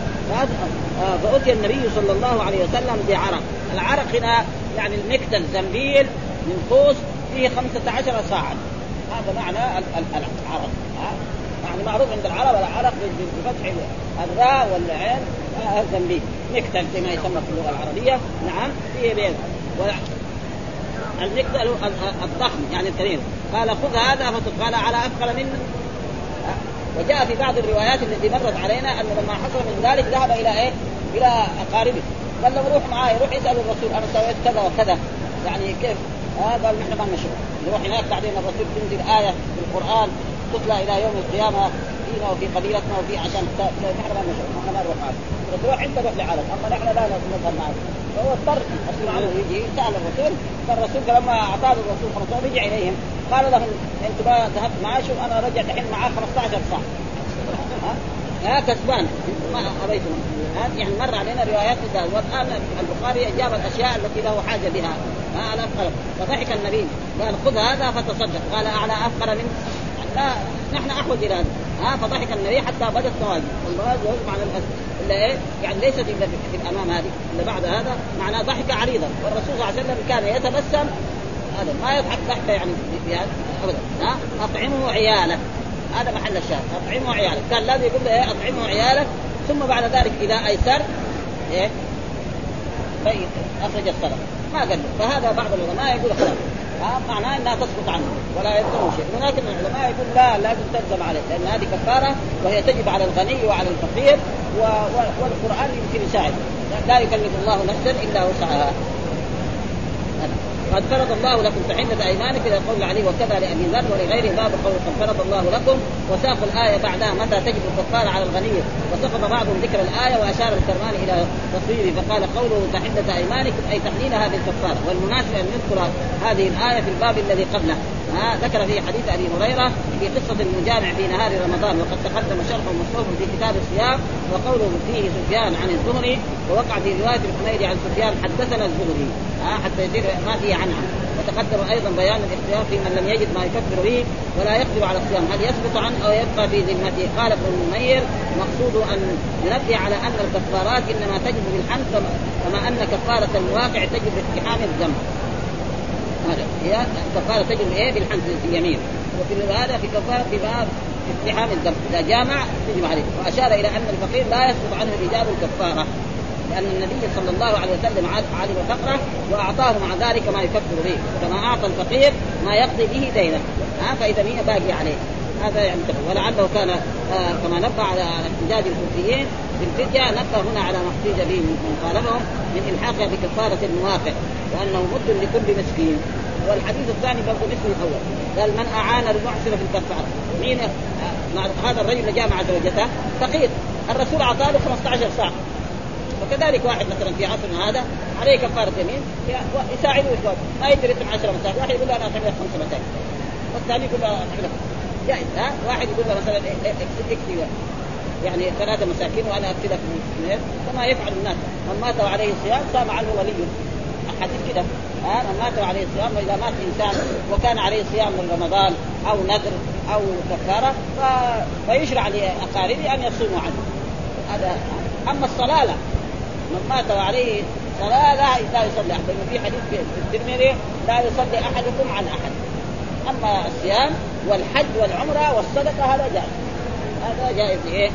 آه، فأتي النبي صلى الله عليه وسلم بعرق. العرق هنا يعني المكتل زنبيل من خوص فيه خمسة عشر صاعا هذا معنى العرق. ها؟ يعني معروف عند العرب العرق بفتح الراء والعين الزنبيل. مكتل كما يسمى في اللغة العربية. نعم فيه بين المكتل الضخم يعني الكبير قال خذ هذا قال على أثقل من وجاء في بعض الروايات التي مرت علينا أن لما حصل من ذلك ذهب إلى إيه؟ إلى أقاربه. قال له روح معاي روح اسأل الرسول أنا سويت كذا وكذا. يعني كيف؟ آه قال نحن ما نشوف نروح هناك بعدين الرسول تنزل آية في القرآن تتلى إلى يوم القيامة فينا وفي قبيلتنا وفي عشان. نحن ما نشوف نحن ما نروح معك تروح انت روح لعالم. أما نحن لا نذهب معك. فهو اضطر غصب عنه يجي سأل الرسول فالرسول لما اعطاه الرسول 15 رجع إليهم. قال لهم أنتم ما ذهبت معي شوف أنا رجع دحين معاه 15 ساعة. ها؟ كسبان. ما أبيتم. يعني مر علينا روايات والان البخاري جاب الأشياء التي له حاجة بها. ها؟ على أفقر فضحك النبي. قال خذ هذا فتصدق. قال على أفقر من لا نحن أحوج إلى هذا. ها فضحك النبي حتى بدت نواجذ والنواجذ معنى إلا إيه؟ يعني ليست الا في الأمام هذه إلا بعد هذا معناه ضحك عريضا. والرسول صلى الله عليه وسلم كان يتبسم. هذا ما يضحك ضحكة يعني ابدا. ها؟ أطعمه عياله. هذا محل الشاهد. أطعمه عيالك كان لازم يقول له إيه؟ أطعمه عيالك ثم بعد ذلك إذا أيسر إيه؟ أخرج الصدقه ما قال له. فهذا بعض العلماء يقول خلاص. معناه إنها تسقط عنه ولا يلزمه شيء. ولكن العلماء يقول لا لازم تلزم عليه لأن هذه كفارة وهي تجب على الغني وعلى الفقير و... والقرآن يمكن يساعد. لا يكلف الله نفسا إلا وسعها. قد فرض الله لكم تحلة ايمانك إلى قول علي وكذا لأبي ذر ولغيره باب قول قد فرض الله لكم. وساق الآية بعدها متى تجب الكفاره على الغني. وسقط بعضهم ذكر الآية وأشار الكرمان إلى تصويره. فقال قوله تحلة أيمانكم أي تحليل هذه الكفارة. والمناسب أن نذكر هذه الآية في الباب الذي قبله. ها ذكر في حديث أبي هريرة في قصة المجامع في نهار رمضان. وقد تقدم شرح مصروف في كتاب الصيام. وقوله فيه سفيان عن الزهري. ووقع في رواية الحميدي عن سفيان حدثنا الزهري. ها حتى يصير ما فيه عنها. وتقدم أيضا بيان الاختيار في من لم يجد ما يكفر به ولا يقدر على الصيام. هل يسقط عنه أو يبقى في ذمته؟ قال ابن المنير مقصود أن ينبه على أن الكفارات إنما تجب بالحمد كما أن كفارة الواقع تجب باقتحام الذنب. هذا. هي كفارة تجب إيه؟ بالحمد اليمين. وفي هذا في كفارة في باب اقتحام الذنب. إذا جامع تجب عليه. وأشار إلى أن الفقير لا يسقط عنه إيجاب الكفارة. لأن النبي صلى الله عليه وسلم علم فقرة وأعطاه مع ذلك ما يكفر به كما أعطى الفقير ما يقضي به دينه ها فإذا هي باقي عليه. هذا يعني ولعله كان آه كما نبه على احتجاج الكوفيين بالفدية نبه هنا على ما احتج به من خالفهم من الحاقها بكفارة الموافق وأنه مد لكل مسكين. والحديث الثاني برضه مثل الأول. قال من أعان المحسن في الكفارة. مين آه هذا الرجل اللي جاء مع زوجته فقير. الرسول أعطاه له 15 ساعة. وكذلك واحد مثلا في عصرنا هذا عليه كفارة يمين يساعده اخوانه ما يقدر يطعم 10 مساكين واحد يقول له أنا اطعم لك خمس مساكين والثاني يقول له اطعم لك جائز ها؟ واحد يقول له مثلا اكفي يعني ثلاثة مساكين وأنا اكفي لك اثنين. كما يفعل الناس. من مات وعليه صيام صام عنه ولي. حديث كده ها؟ من مات وعليه صيام وإذا مات إنسان وكان عليه صيام من رمضان أو نذر أو كفارة ف... فيشرع لأقاربه أن يصوموا عنه. هذا أما الصلاة لا. من مات وعليه صلاة لا لا يصلي لأنه في حديث في الترمذي لا يصلي أحدكم عن أحد. أما الصيام والحج والعمرة والصدقة هذا جائز. هذا جائز إيه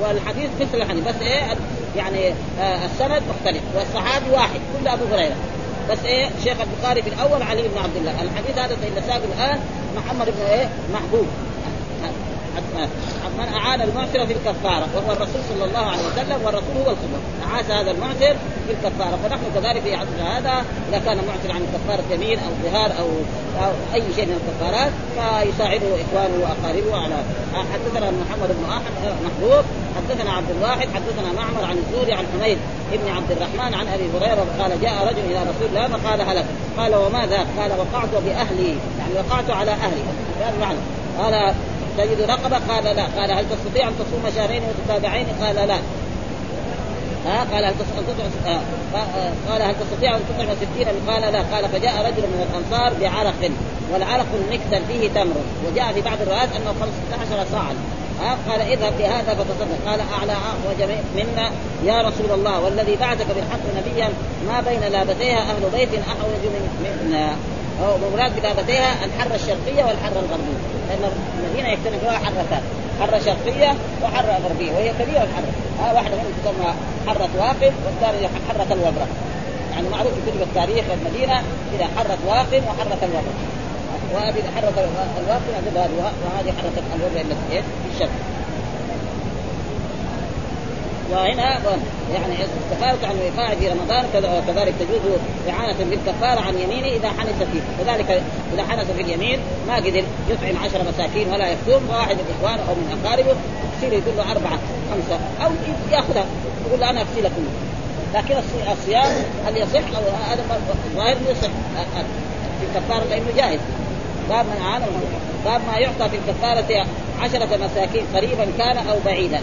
والحديث مثل الحديث بس إيه؟ يعني آه السند مختلف. والصحابي واحد كل أبو هريرة. بس إيه؟ شيخ البخاري في الأول علي بن عبد الله. الحديث هذا اللي ساق الآن محمد بن إيه؟ محبوب. من أعان المعسر في الكفارة وهو الرسول صلى الله عليه وسلم والرسول هو الخبر اعاز هذا المعسر في الكفارة. فنحن كذلك في عصرنا هذا إذا كان معسر عن كفاره يمين أو ظهار أو أو أي شيء من الكفارات فيساعده إخوانه وأقاربه على حدثنا محمد بن احمد محبوب حدثنا عبد الواحد حدثنا معمر عن الزوري عن حميد ابن عبد الرحمن عن أبي هريرة قال جاء رجل إلى رسول الله فقال هلك قال وما ذاك قال وقعت باهلي يعني وقعت على أهلي. هذا المعنى قال تجد رقبة؟ قال لا. قال هل تستطيع أن تصوم شهرين متتابعين؟ قال لا. ها؟ قال هل تستطيع آه. قال هل تستطيع أن تطعم ستين قال لا. قال فجاء رجل من الأنصار بعرق. والعرق المكتل فيه تمر. وجاء في بعض الروايات أنه 15 صاعا. ها؟ قال اذهب بهذا فتصدق. قال أعلى أعوج منا. يا رسول الله والذي بعثك بالحق نبيا ما بين لابتيها أهل بيت احوج من منا. هو مراد بلابتيها الحرة الشرقية والحرة الغربية. لأن المدينة يختلف فيها حرتان حرة شرقية وحرة غربية. وهي كبيرة الحرة. ها واحدة منهم تسمى حرة واقف والثانيه حرة الوبرة. يعني معروف في كتب التاريخ المدينة إلى حرة واقف وحرة الوبرة. وهذه حرة الواقف وهذه حرة الوبرة التي في الشرق. وهنا يعني الكفارة عن الوقاع في رمضان كذلك تجوز إعانة بالكفارة عن يمينه إذا حنث فيه. كذلك إذا حنث في اليمين ما قدر يطعم عشر مساكين ولا يصوم فواحد من إخوانه أو من أقاربه يصير يقول له أربعة خمسة أو يأخذها يقول له أنا أكفي لكم. لكن الصيام هل يصح؟ أو هذا الظاهر يصح. في الكفارة لأنه جائز باب من أعان باب ما يعطى في الكفارة عشرة مساكين قريبا كان أو بعيدا.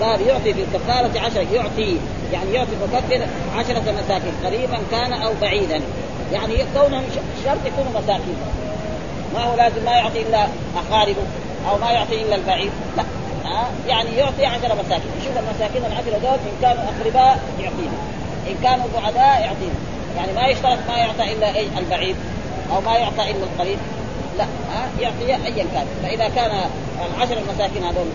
باب يعطي في الكفارة عشرة يعطي يعني يعطي المكفر عشرة مساكين. قريبا كان أو بعيدا. يعني كونهم شرط يكونوا مساكين. ما هو لازم ما يعطي إلا أقاربه أو ما يعطي إلا البعيد. لا. ها يعني يعطي عشرة مساكين. شوف المساكين العشرة دول إن كانوا أقرباء يعطيهم. إن كانوا بعداء يعطيهم. يعني ما يشترط ما يعطى إلا أي البعيد. أو ما يعطى إلا القريب. لا. ها يعطي ايا كان. فإذا كان العشر المساكين هذول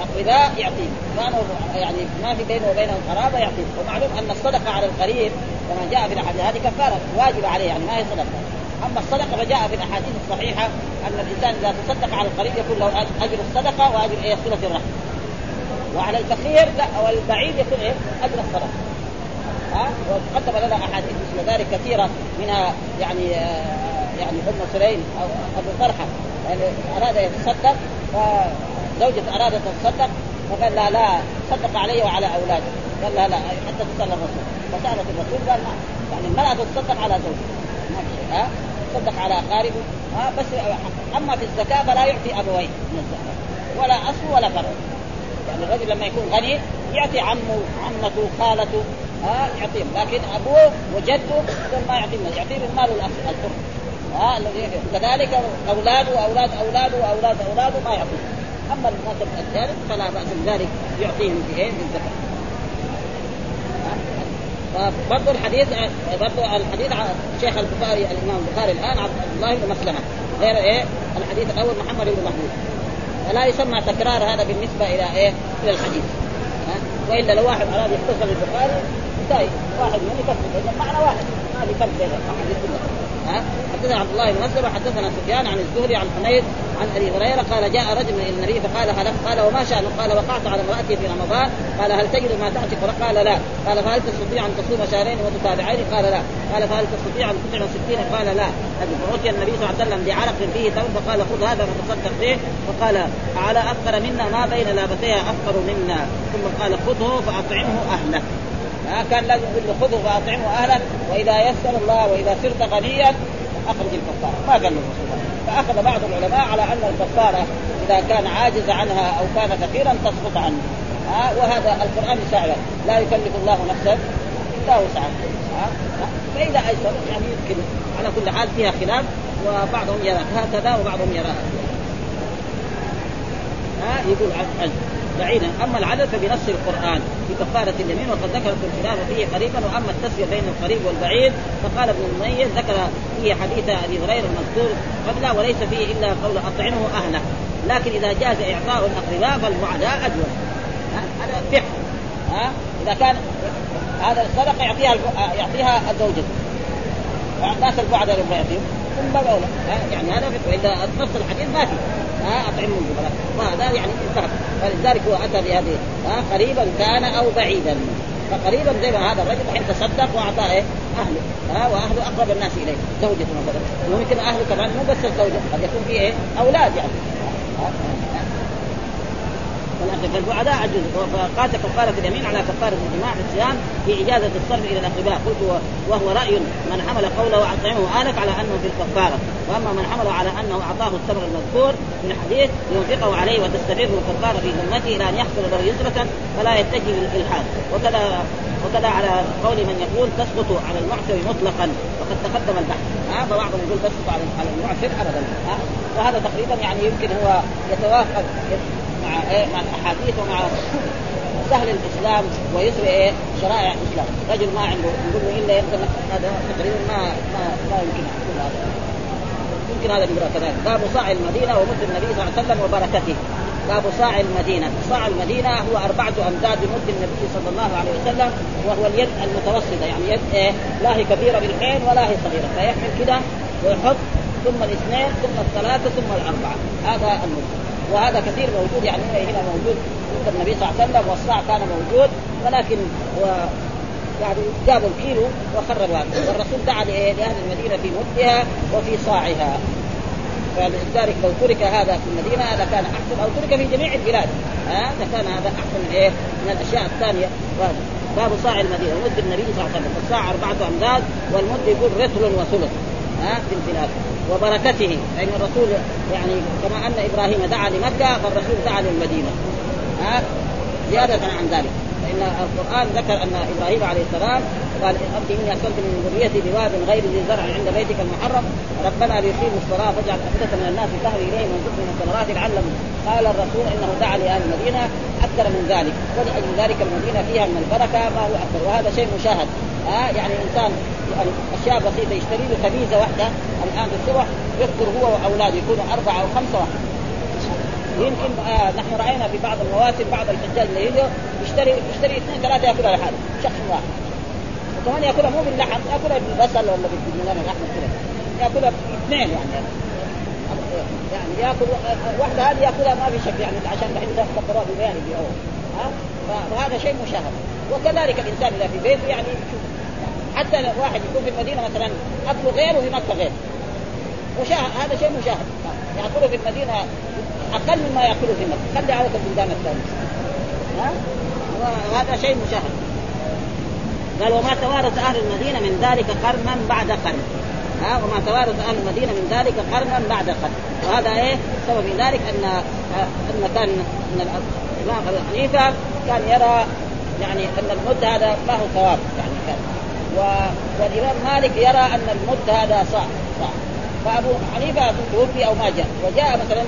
اقرباء يعطيه كانوا يعني ما في بينه وبينهم قرابه يعطيه ومعلوم أن الصدقة على القريب كما جاء في الأحاديث هذه كفارة واجبه عليه يعني ما هي صدقة. أما الصدقة فجاء في الأحاديث الصحيحة أن الإنسان إذا تصدق على القريب يكون له أجر الصدقة وأجر إيه؟ صلة الرحم. وعلى الفقير لا والبعيد يكون إيه؟ أجر الصدقة. ها؟ وقدم لنا أحاديث مثل ذلك كثيرة منها يعني آه يعني أم سليم أو أبو طلحة يعني أراد يتصدق زوجة أرادت أن تصدق فقال لا لا صدق علي وعلى أولادي. قال لا لا حتى تسأل الرسول. فسألت الرسول قال ما يعني المرأة تصدق على زوجها ما في شيء ها؟ تصدق على أقاربه ها؟ بس أما في الزكاة فلا يعطي أبويه من الزكاة. ولا أصل ولا فرع يعني الرجل لما يكون غني يعطي عمه عمته خالته ها؟ يعطيهم لكن أبوه وجده ما يعطيهم يعطيهم المال الفرع ها؟ الذي كذلك أولاده واولاد أولاده واولاد أولاده ما يعطيهم أما المناسب الثالث فلا بأس بذلك يعطيهم بايه؟ بالزكاه. فبرضه الحديث برضه الحديث شيخ البخاري الإمام البخاري الآن عبد الله بن مسلمة غير إيه؟ الحديث الأول محمد بن محمود فلا يسمى تكرار هذا بالنسبة إلى إيه؟ إلى الحديث؟ وإلا لو واحد أراد يختصر البخاري طيب واحد من يكفر معنى واحد ما في فرق بين الاحاديث كلها حدثنا عبد الله بن مسلم حدثنا سفيان عن الزهري عن حميد عن أبي هريرة قال جاء رجل من النبي فقال هل قال وما شانه؟ قال وقعت على امرأتي في رمضان. قال هل تجد ما تعتق؟ قال لا. قال فهل تستطيع أن تصوم شهرين متتابعين؟ قال لا. قال فهل تستطيع أن تطعم ستين؟ قال لا. فأتي النبي صلى الله عليه وسلم بعرق فيه تمر فقال خذ هذا فتصدق به. فقال على أكثر منا ما بين لابتيها افقر منا. ثم قال خذه فأطعمه أهله. آه كان لازم يقول له خذه فاطعمه أهلا وإذا يسر الله وإذا صرت غنيا اخرج الكفارة. ما قال له فأخذ بعض العلماء على أن الكفارة إذا كان عاجز عنها أو كان فقيرا تسقط عنه. آه وهذا القرآن يساعد لا يكلف الله نفسا إلا وسعها. فإذا ايسر يعني يمكن على كل حال فيها خلاف وبعضهم يرى هكذا وبعضهم يرى ها؟ يقول عن بعيدا. أما العدد فبنص القرآن في كفارة اليمين وقد ذكرت الخلاف فيه قريبا. وأما التسوية بين القريب والبعيد فقال ابن المميز ذكر فيه حديث أبي هريرة المذكور قبله وليس فيه إلا قول أطعمه أهله. لكن إذا جاز إعطاء الأقرباء فالبعداء اجوز هذا فقه. ها؟ إذا كان هذا الصدقة يعطيها يعطيها الزوجة. الناس البعداء اللي يعطيهم ثم يعني هذا واذا نص الحديث ما في. ها الفقراء وهذا يعني انتهى فلذلك هو أتى بهذه ها قريبا كان أو بعيدا. فقريبا زي ما هذا الرجل الحين تصدق واعطى إيه؟ أهله ها وأهله أقرب الناس إليه زوجته مثلا. وممكن أهله كمان مو بس الزوجة قد يكون في إيه؟ أولاد يعني. فالبعداء عجوز فقال كفارة اليمين على كفارة الجماع في الصيام في إجازة الصرف إلى الأقرباء قلت وهو رأي من حمل قوله أطعمه آلك على أنه في الكفارة. وأما من حمل على أنه أعطاه التمر المذكور في الحديث لينفقه عليه وتستمر الكفارة في ذمته إلى أن يحصل له يسرة فلا يتجه للإلحاد وكذا وكذا على قول من يقول تسقط على المعسر مطلقا. وقد تقدم البحث. ها فبعضهم يقول تسقط على على المعسر ابدا. ها؟ وهذا تقريبا يعني يمكن هو يتوافق مع إيه؟ مع الأحاديث ومع سهل الإسلام ويسر إيه؟ شرائع الإسلام، رجل ما عنده يقول له إلا يقدر هذا تقريبا ما ما ما يمكن يقول هذا. يمكن هذا يقرأ كذلك، باب صاع المدينة ومد النبي صلى الله عليه وسلم وبركته. باب صاع المدينة، صاع المدينة هو أربعة أمداد مد النبي صلى الله عليه وسلم وهو اليد المتوسطة يعني يد إيه؟ لا هي كبيرة بالعين ولا هي صغيرة. فيحمل كده ويحط ثم الاثنين ثم الثلاثة ثم الأربعة. هذا المد. وهذا كثير موجود يعني هنا موجود. عند النبي صلى الله عليه وسلم والصاع كان موجود ولكن و يعني جابوا الكيلو وخربوا هذا والرسول دعا لأهل المدينة في مدها وفي صاعها. فلذلك لو ترك هذا في المدينة هذا كان أحسن أو ترك في جميع البلاد. ها لكان هذا أحسن من إيه؟ من الأشياء الثانية. باب صاع المدينة. مد النبي صلى الله عليه وسلم الصاع أربعة أمداد والمد يقول رتل وثلث. ها في البلاد وبركته. فان الرسول يعني كما أن إبراهيم دعا لمكة فالرسول دعا للمدينة. ها زيادة عن ذلك. فان القرآن ذكر أن إبراهيم عليه السلام قال رب إني اسكنت من ذريتي بواد غير ذي زرع عند بيتك المحرم. ربنا ليقيموا الصلاه فاجعل أفئدة من الناس تهوي إليهم وارزقهم من الثمرات لعلهم. قال الرسول إنه دعا لاهل المدينة أكثر من ذلك. ولاجل ذلك المدينة فيها من البركة. ما هو أكثر؟ وهذا شيء مشاهد. آه يعني إنسان يعني أشياء بسيطة يشتري له خبيزه واحدة. الآن في الصبح يفطر هو وأولاده يكونوا أربعة أو خمسة. واحد يمكن آه نحن رأينا في بعض المواسم بعض الحجاج اللي يجوا يشتري يشتري اثنين ثلاثة ياكلها لحاله شخص واحد. وكمان يأكلها مو باللحم يأكلها بالبصل ولا بالدجاج الاحمر كذا يأكلها اثنين يعني. يعني يأكل واحدة هذه يأكلها ما في شك يعني عشان دحين تفكروها ببيان في اول ها؟ فهذا شيء مشاهد وكذلك الإنسان إذا في بيته يعني حتى لو واحد يكون في المدينة مثلا أكله غير وفي مكة غير. مشاهد هذا شيء مشاهد. يأكله في المدينة أقل مما ياكله في مكه خلي على البلدان الثانية ها؟ وهذا شيء مشاهد. قال وما توارث أهل المدينة من ذلك قرنا بعد قرن. ها؟ وما توارث أهل المدينة من ذلك قرنا بعد قرن. وهذا إيه؟ سبب ذلك أن أن كان أن الإمام أبو حنيفة كان يرى يعني أن المد هذا ما هو ثواب. يعني كان. و... والإمام مالك يرى أن المد هذا صح صح فأبو حنيفة توفي أو ما جاء. وجاء مثلا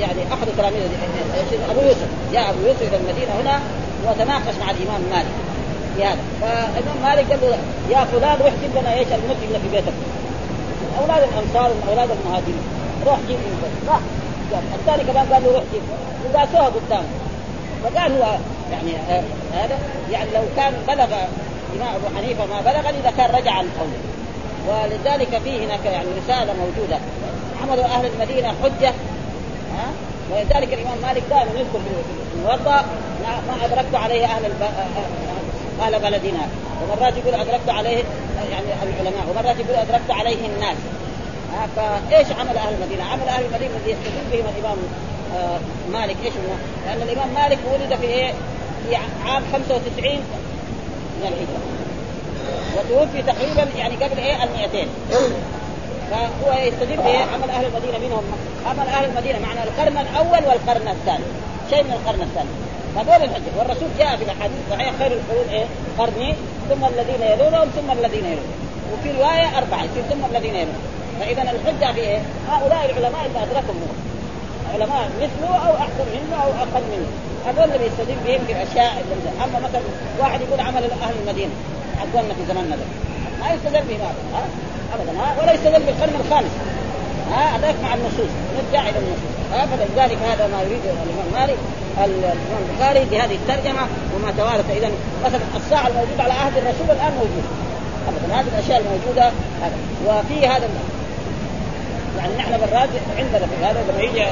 يعني احد تلاميذ أبو يوسف. جاء أبو يوسف إلى المدينة هنا وتناقش مع الإمام مالك في هذا. فالإمام مالك قال له يا فلان روح جيب لنا إيش المد اللي في بيتك. أولاد الأنصار وأولاد المهاجرين روح جيب لي راح. الثاني كمان قال له روح جيب. وقاسوها قدامه. فقال هو يعني هذا يعني لو كان بلغ إمام أبو حنيفة ما بلغ إذا كان رجع عن قوله ولذلك في هناك يعني رسالة موجودة. عملوا أهل المدينة حجة ها؟ ولذلك الإمام مالك دائما يذكر في الموضع ما أدركت عليه أهل الب... أهل بلدنا. ومرات يقول أدركت عليه يعني العلماء ومرات يقول أدركت عليه الناس. فإيش عمل أهل المدينة؟ عمل أهل المدينة الذي يستدل بهم الإمام آه مالك. إيش هو؟ لأن الإمام مالك ولد في إيه؟ في عام 95 من الهجرة وتوفي تقريبا يعني قبل إيه؟ ال 200 فهو يستدل بايه؟ عمل أهل المدينة منهم. عمل أهل المدينة معنى القرن الأول والقرن الثاني. شيء من القرن الثاني. هذول الحجة. والرسول جاء في الأحاديث الصحيحه خير القرون إيه؟ قرني. ثم الذين يلونهم ثم الذين يلونهم. وفي رواية أربعة يصير ثم الذين يلونهم. فإذا الحجة في إيه؟ هؤلاء العلماء اللي أدركهم. علماء مثله أو احسن منه أو أقل منه. هذول اللي بيستدل بهم في الأشياء اللي أما مثلا واحد يقول عمل أهل المدينة. حقنا في زماننا ده. ما يستدل به ها؟ ابدا. ها ولا يستدل بالقرن الخامس. ها هذاك مع النصوص. نرجع إلى النصوص. ها فلذلك هذا ما يريد الإمام مالك الإمام البخاري بهذه الترجمة وما توارث اذا مثلا الساعة الموجودة على عهد الرسول الآن موجودة. ابدا هذه الأشياء الموجودة هذا. وفي هذا يعني نحن براد عندنا في هذا لما يجي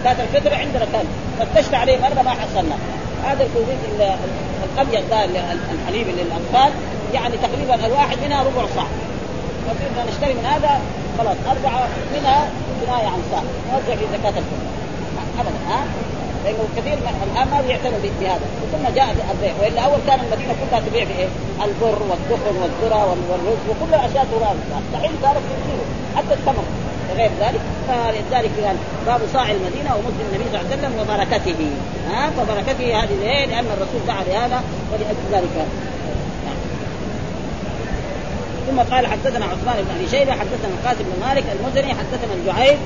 زكاة الفطر عندنا كان. فتشت عليه مرة ما حصلنا. هذا الكوبيت الأبيض ده الحليب للأطفال يعني تقريبا الواحد منها ربع صاع. فصرنا نشتري من هذا خلاص أربعة منها كنايه عن صاع نوزع في زكاة الفطر ابدا ها؟ لأنه كثير الان ما بيعتنوا بهذا. ثم جاء البيع. وإلا أول كان المدينة كلها تبيع بإيه؟ البر والدخن والذرة والرز وكل أشياء تراب دحين صارت حتى التمر. وغير ذلك. فلذلك قال باب صاع المدينة ومد النبي صلى الله عليه وسلم وبركته. ها؟ فبركته هذه؟ لأن الرسول دعا لهذا ولأجل ذلك. ثم قال حدثنا عثمان بن أبي شيبة حدثنا القاسم بن مالك المزني حدثنا الجعيد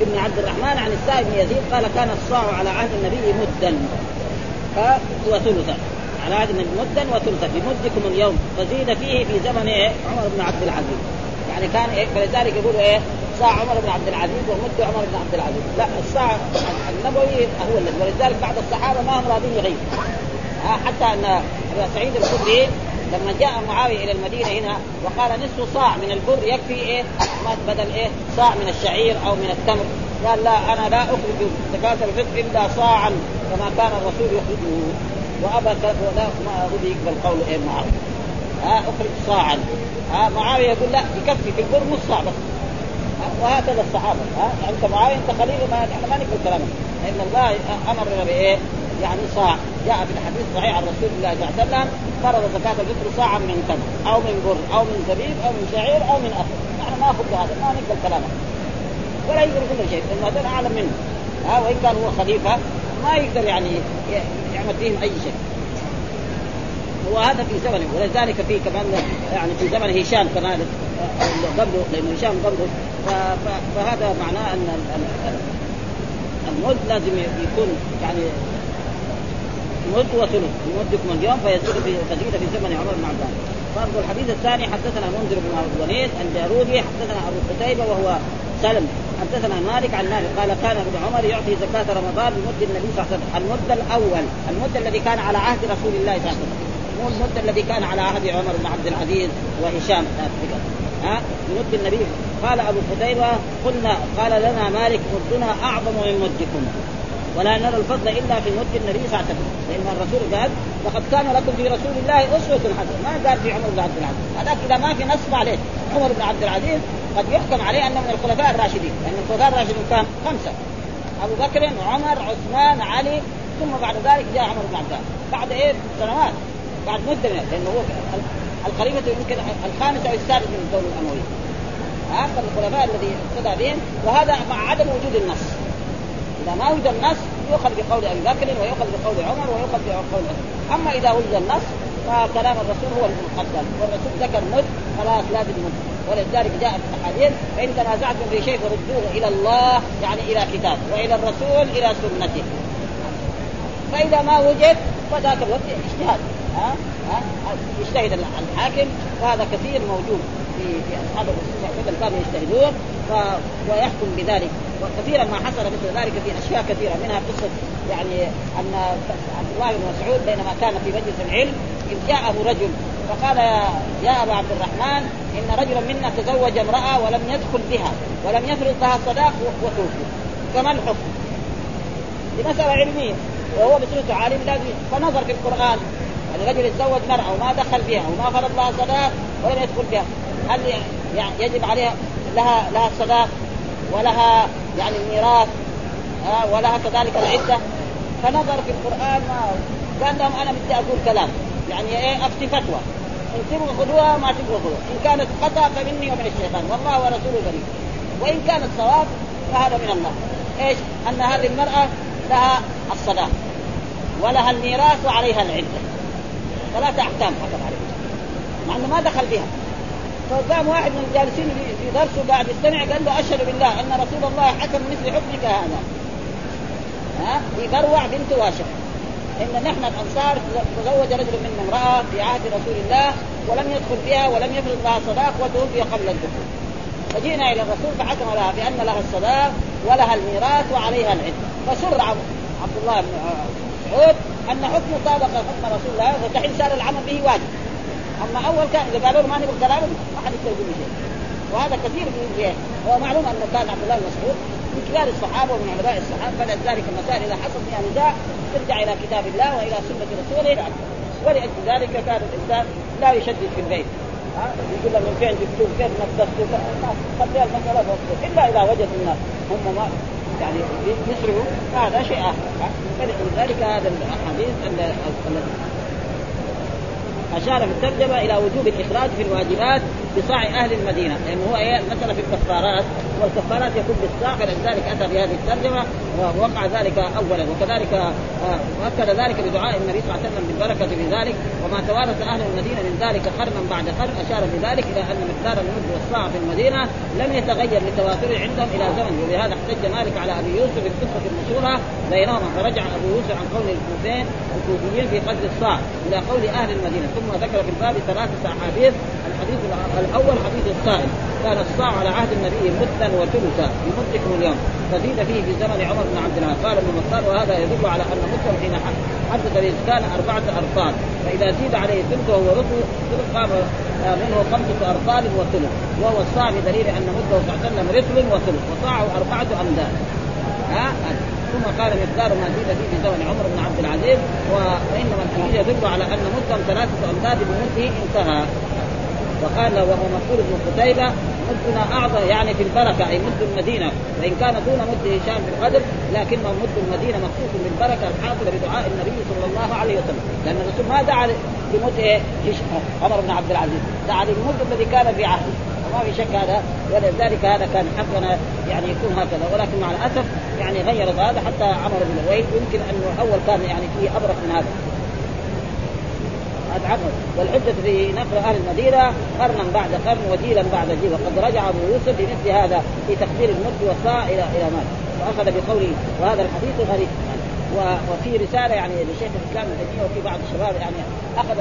بن عبد الرحمن عن السائب بن يزيد قال كان الصاع على عهد النبي مدا. وثلثا على عهد النبي مدا وثلثا. بمدكم اليوم. فزيد فيه في زمن عمر بن عبد العزيز. يعني كان إيه؟ فلذلك يقولوا إيه؟ صاع عمر بن عبد العزيز ومد عمر بن عبد العزيز. لا الصاع النبوي هو الذي ولذلك بعض الصحابة ما هم راضين يغيروا حتى أن سعيد الخدري لما جاء معاوية إلى المدينة هنا وقال نصف صاع من البر يكفي إيه؟ بدل إيه؟ صاع من الشعير أو من التمر. قال لا أنا لا أخرج زكاه الفطر إلا صاعا كما كان الرسول يخرجه. وأبى لا ما رضي يقبل قول إيه معاوية. ها أخرج صاعا. ها معاوية يقول لا يكفي في البر نص صاع بس. وهكذا الصحابة. ها أنت معاوية أنت خليفه ما إحنا ما نقبل كلامك. لأن الله أمرنا بإيه؟ يعني صاع. جاء في الحديث الصحيح عن رسول الله صلى الله عليه وسلم فرض زكاة الفطر صاعا من تمر أو من بر أو من زبيب أو من شعير أو من أخر نحن ما نأخذ هذا ما نقبل كلامه. ولا يقدر كل شيء لأن هذول أعلم منه. ها وإن كان هو خليفة ما يقدر يعني يعمل فيهم أي شيء. وهذا في زمنه ولذلك في كمان يعني في زمن هشام كمان قبله لأن هشام قبله. فهذا معناه أن المد لازم يكون يعني مد وثلث يمدكم اليوم فيزيد في تزيد في زمن عمر بن عبد برضه الحديث الثاني حدثنا منذر بن الوليد الجارودي حدثنا أبو قتيبة وهو سلم. حدثنا مالك عن مالك قال كان ابن عمر يعطي زكاة رمضان بمد النبي صلى الله عليه وسلم. المد الأول المد الذي كان على عهد رسول الله صلى الله عليه وسلم. مو المد الذي كان على عهد عمر بن عبد العزيز وهشام. ها؟ بمد النبي. قال أبو قتيبة قلنا قال لنا مالك مدنا أعظم من مدكم. ولا نرى الفضل إلا في مد النبي صلى الله عليه وسلم. لأن الرسول قال لقد كان لكم في رسول الله أسوة حسنة. ما قال في عمر بن عبد العزيز. هذاك إذا ما في نص عليه. عمر بن عبد العزيز قد يحكم عليه أنه من الخلفاء الراشدين. لأن الخلفاء الراشدين كان خمسة. أبو بكر وعمر عثمان علي. ثم بعد ذلك جاء عمر بن عبد العزيز. بعد إيه؟ سنوات. بعد مدة من لأنه هو الخليفه يمكن الخامس أو السادس من الدولة الأموية. هذا الخلفاء الذي اقتدى بهم. وهذا مع عدم وجود النص. إذا ما وجد النص يؤخذ بقول أبي بكر ويؤخذ بقول عمر ويؤخذ بقول أما إذا وجد النص فكلام الرسول هو المقدم. والرسول ذكر مد خلاص لازم مد ولذلك جاء في الأحاديث فان تنازعتم في شيء فردوه إلى الله يعني إلى كتاب وإلى الرسول إلى سنته. فإذا ما وجد فذاك الوقت اجتهاد. ها؟ ها؟ يجتهد الحاكم. وهذا كثير موجود. في في اصحاب الرسول صلى الله عليه وسلم كانوا يجتهدون. ويحكم بذلك. وكثيرا ما حصل مثل ذلك في أشياء كثيرة منها قصة يعني أن عبد الله بن مسعود بينما كان في مجلس العلم إذ جاءه رجل فقال يا أبا عبد الرحمن إن رجلا منا تزوج امرأة ولم يدخل بها ولم يفرض لها صداق وتوفي. فما الحكم؟ لمساله علمية. وهو بصفته عالم لازم فنظر في القرآن. يعني رجل يتزوج مرأة وما دخل بها وما فرض لها صداق ولم يدخل بها. هل يعني يجب عليها لها لها الصداق ولها يعني الميراث ولها كذلك العدة؟ فنظر في القرآن ما قال لهم أنا بدي أقول كلام يعني إيه أفتي فتوى. إن تبغوا خذوها ما تبغوا خذوها إن كانت خطأ فمني ومن الشيطان والله ورسوله بريء. وإن كانت صواب فهذا من الله. إيش؟ أن هذه المرأة لها الصداق ولها الميراث وعليها العدة. ثلاثة أحكام حكم عليه مع أنه ما دخل بها فقام واحد من الجالسين في درسه قاعد يستمع قال له أشهد بالله أن رسول الله حكم مثل حكمك هذا. ها؟ في بروع بنت واشق إن نحن الأنصار تزوج رجل منا امرأة في عهد رسول الله ولم يدخل بها ولم يفرض لها صداق وتوفي قبل الدخول. فجئنا إلى الرسول فحكم لها بأن لها الصداق ولها الميراث وعليها العده فسر عبد الله بن مسعود أن حكم طابق حكم رسول الله فدحين صار العمل به واجب. أما أول كان إذا قالوا له ما نبغى كلامه ما حد يقول شيء وهذا كثير من هو معلوم أنه كان عبد الله بن مسعود من كبار الصحابة ومن علماء الصحابة فلذلك المسائل إذا حصل فيها نزاع ترجع إلى كتاب الله وإلى سنة رسوله. ولأجل ذلك كان الإنسان لا يشدد في البيت. يقول له من فين جبتوه؟ كيف نفذتوه؟ خليها المساله إلا إذا وجد الناس هم ما يعني يسرعوا. هذا شيء آخر. فلذلك هذا الأحاديث الذي اشار في الترجمه إلى وجوب الإخراج في الواجبات بصاع أهل المدينة. لأنه هو إيه؟ المساله في الكفارات والكفارات يكون بالصاع فلذلك اتى بهذه الترجمة ووقع ذلك اولا. وكذلك آه، وأكد ذلك بدعاء النبي صلى الله عليه وسلم بالبركة في ذلك وما توارث أهل المدينة من ذلك قرنا بعد قرن أشار بذلك إلى أن مقدار المد والصاع في المدينة لم يتغير لتواتره عندهم إلى زمن. ولهذا احتج مالك على أبي يوسف بالقصة المشهورة بينهما فرجع أبو يوسف عن قول الكوفين الكوفيين في قدر الصاع إلى قول أهل المدينة. ثم ذكر في الباب ثلاثة أحاديث الحديث الأول حديث الصائم. كان الصاع على عهد النبي مدا وثلثا بمدكم اليوم. فزيد فيه في زمن عمر بن عبد العزيز قال ابن مطار وهذا يدل على أن مدهم حين حدث الاسكان أربعة ارطال فإذا زيد عليه ثلث وهو ثلث قام منه خمسة ارطال وثلث. وهو الصاع بدليل أن مده صلى الله عليه وسلم رطل وثلث. وصاعه أربعة أمداد. ها؟ ثم قال مقدار ما زيد فيه في زمن عمر بن عبد العزيز. وإنما الحديث يدل على أن مدهم ثلاثة أمداد بمده انتهى. وقال وهو مقول ابن قتيبة مدنا أعظم يعني في البركة أي مد المدينة. وإن كان دون مد هشام في القدر لكنه مد المدينة مخصوص بالبركة الحاصلة بدعاء النبي صلى الله عليه وسلم. لأن الرسول ما دعا بمد إيه عمر بن عبد العزيز. دعا للمد الذي كان في عهده. وما في شك هذا ولذلك هذا كان حقنا يعني يكون هكذا. ولكن مع الأسف يعني غير هذا حتى عمر بن الويل يمكن انه أول كان يعني فيه ابرك من هذا. عنه والحجة في نقل أهل المدينة قرنا بعد قرن وجيلا بعد جيل. وقد رجع أبو يوسف بمثل هذا في تقدير المد والصاع إلى إلى مال وأخذ بقوله وهذا الحديث غريب. وفي رسالة يعني لشيخ الإسلام ابن وفي بعض الشباب يعني أخذ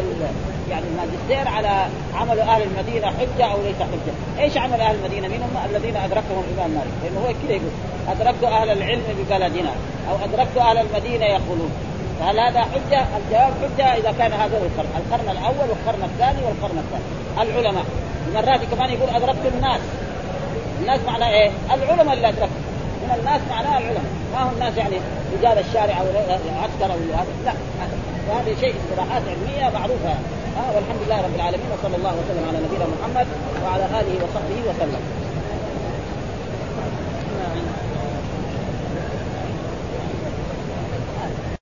يعني الماجستير على عمل أهل المدينة حجة أو ليس حجة. إيش عمل أهل المدينة؟ من هم الذين أدركهم الإمام مالك. لأنه هو كذا يقول أدركت أهل العلم ببلدنا أو أدركت أهل المدينة يقولون. فهل هذا حجة؟ الجواب حجة إذا كان هذا القرن، القرن الأول والقرن الثاني والقرن الثالث، العلماء. مرات كمان يقول ادركت الناس. الناس معنى إيه؟ العلماء اللي أدركوا. من الناس معناها العلماء، ما هم الناس يعني رجال الشارع أو العسكر أو هذا، لا. وهذه شيء اصطلاحات علمية معروفة. آه والحمد لله رب العالمين وصلى الله وسلم على نبينا محمد وعلى آله وصحبه وسلم.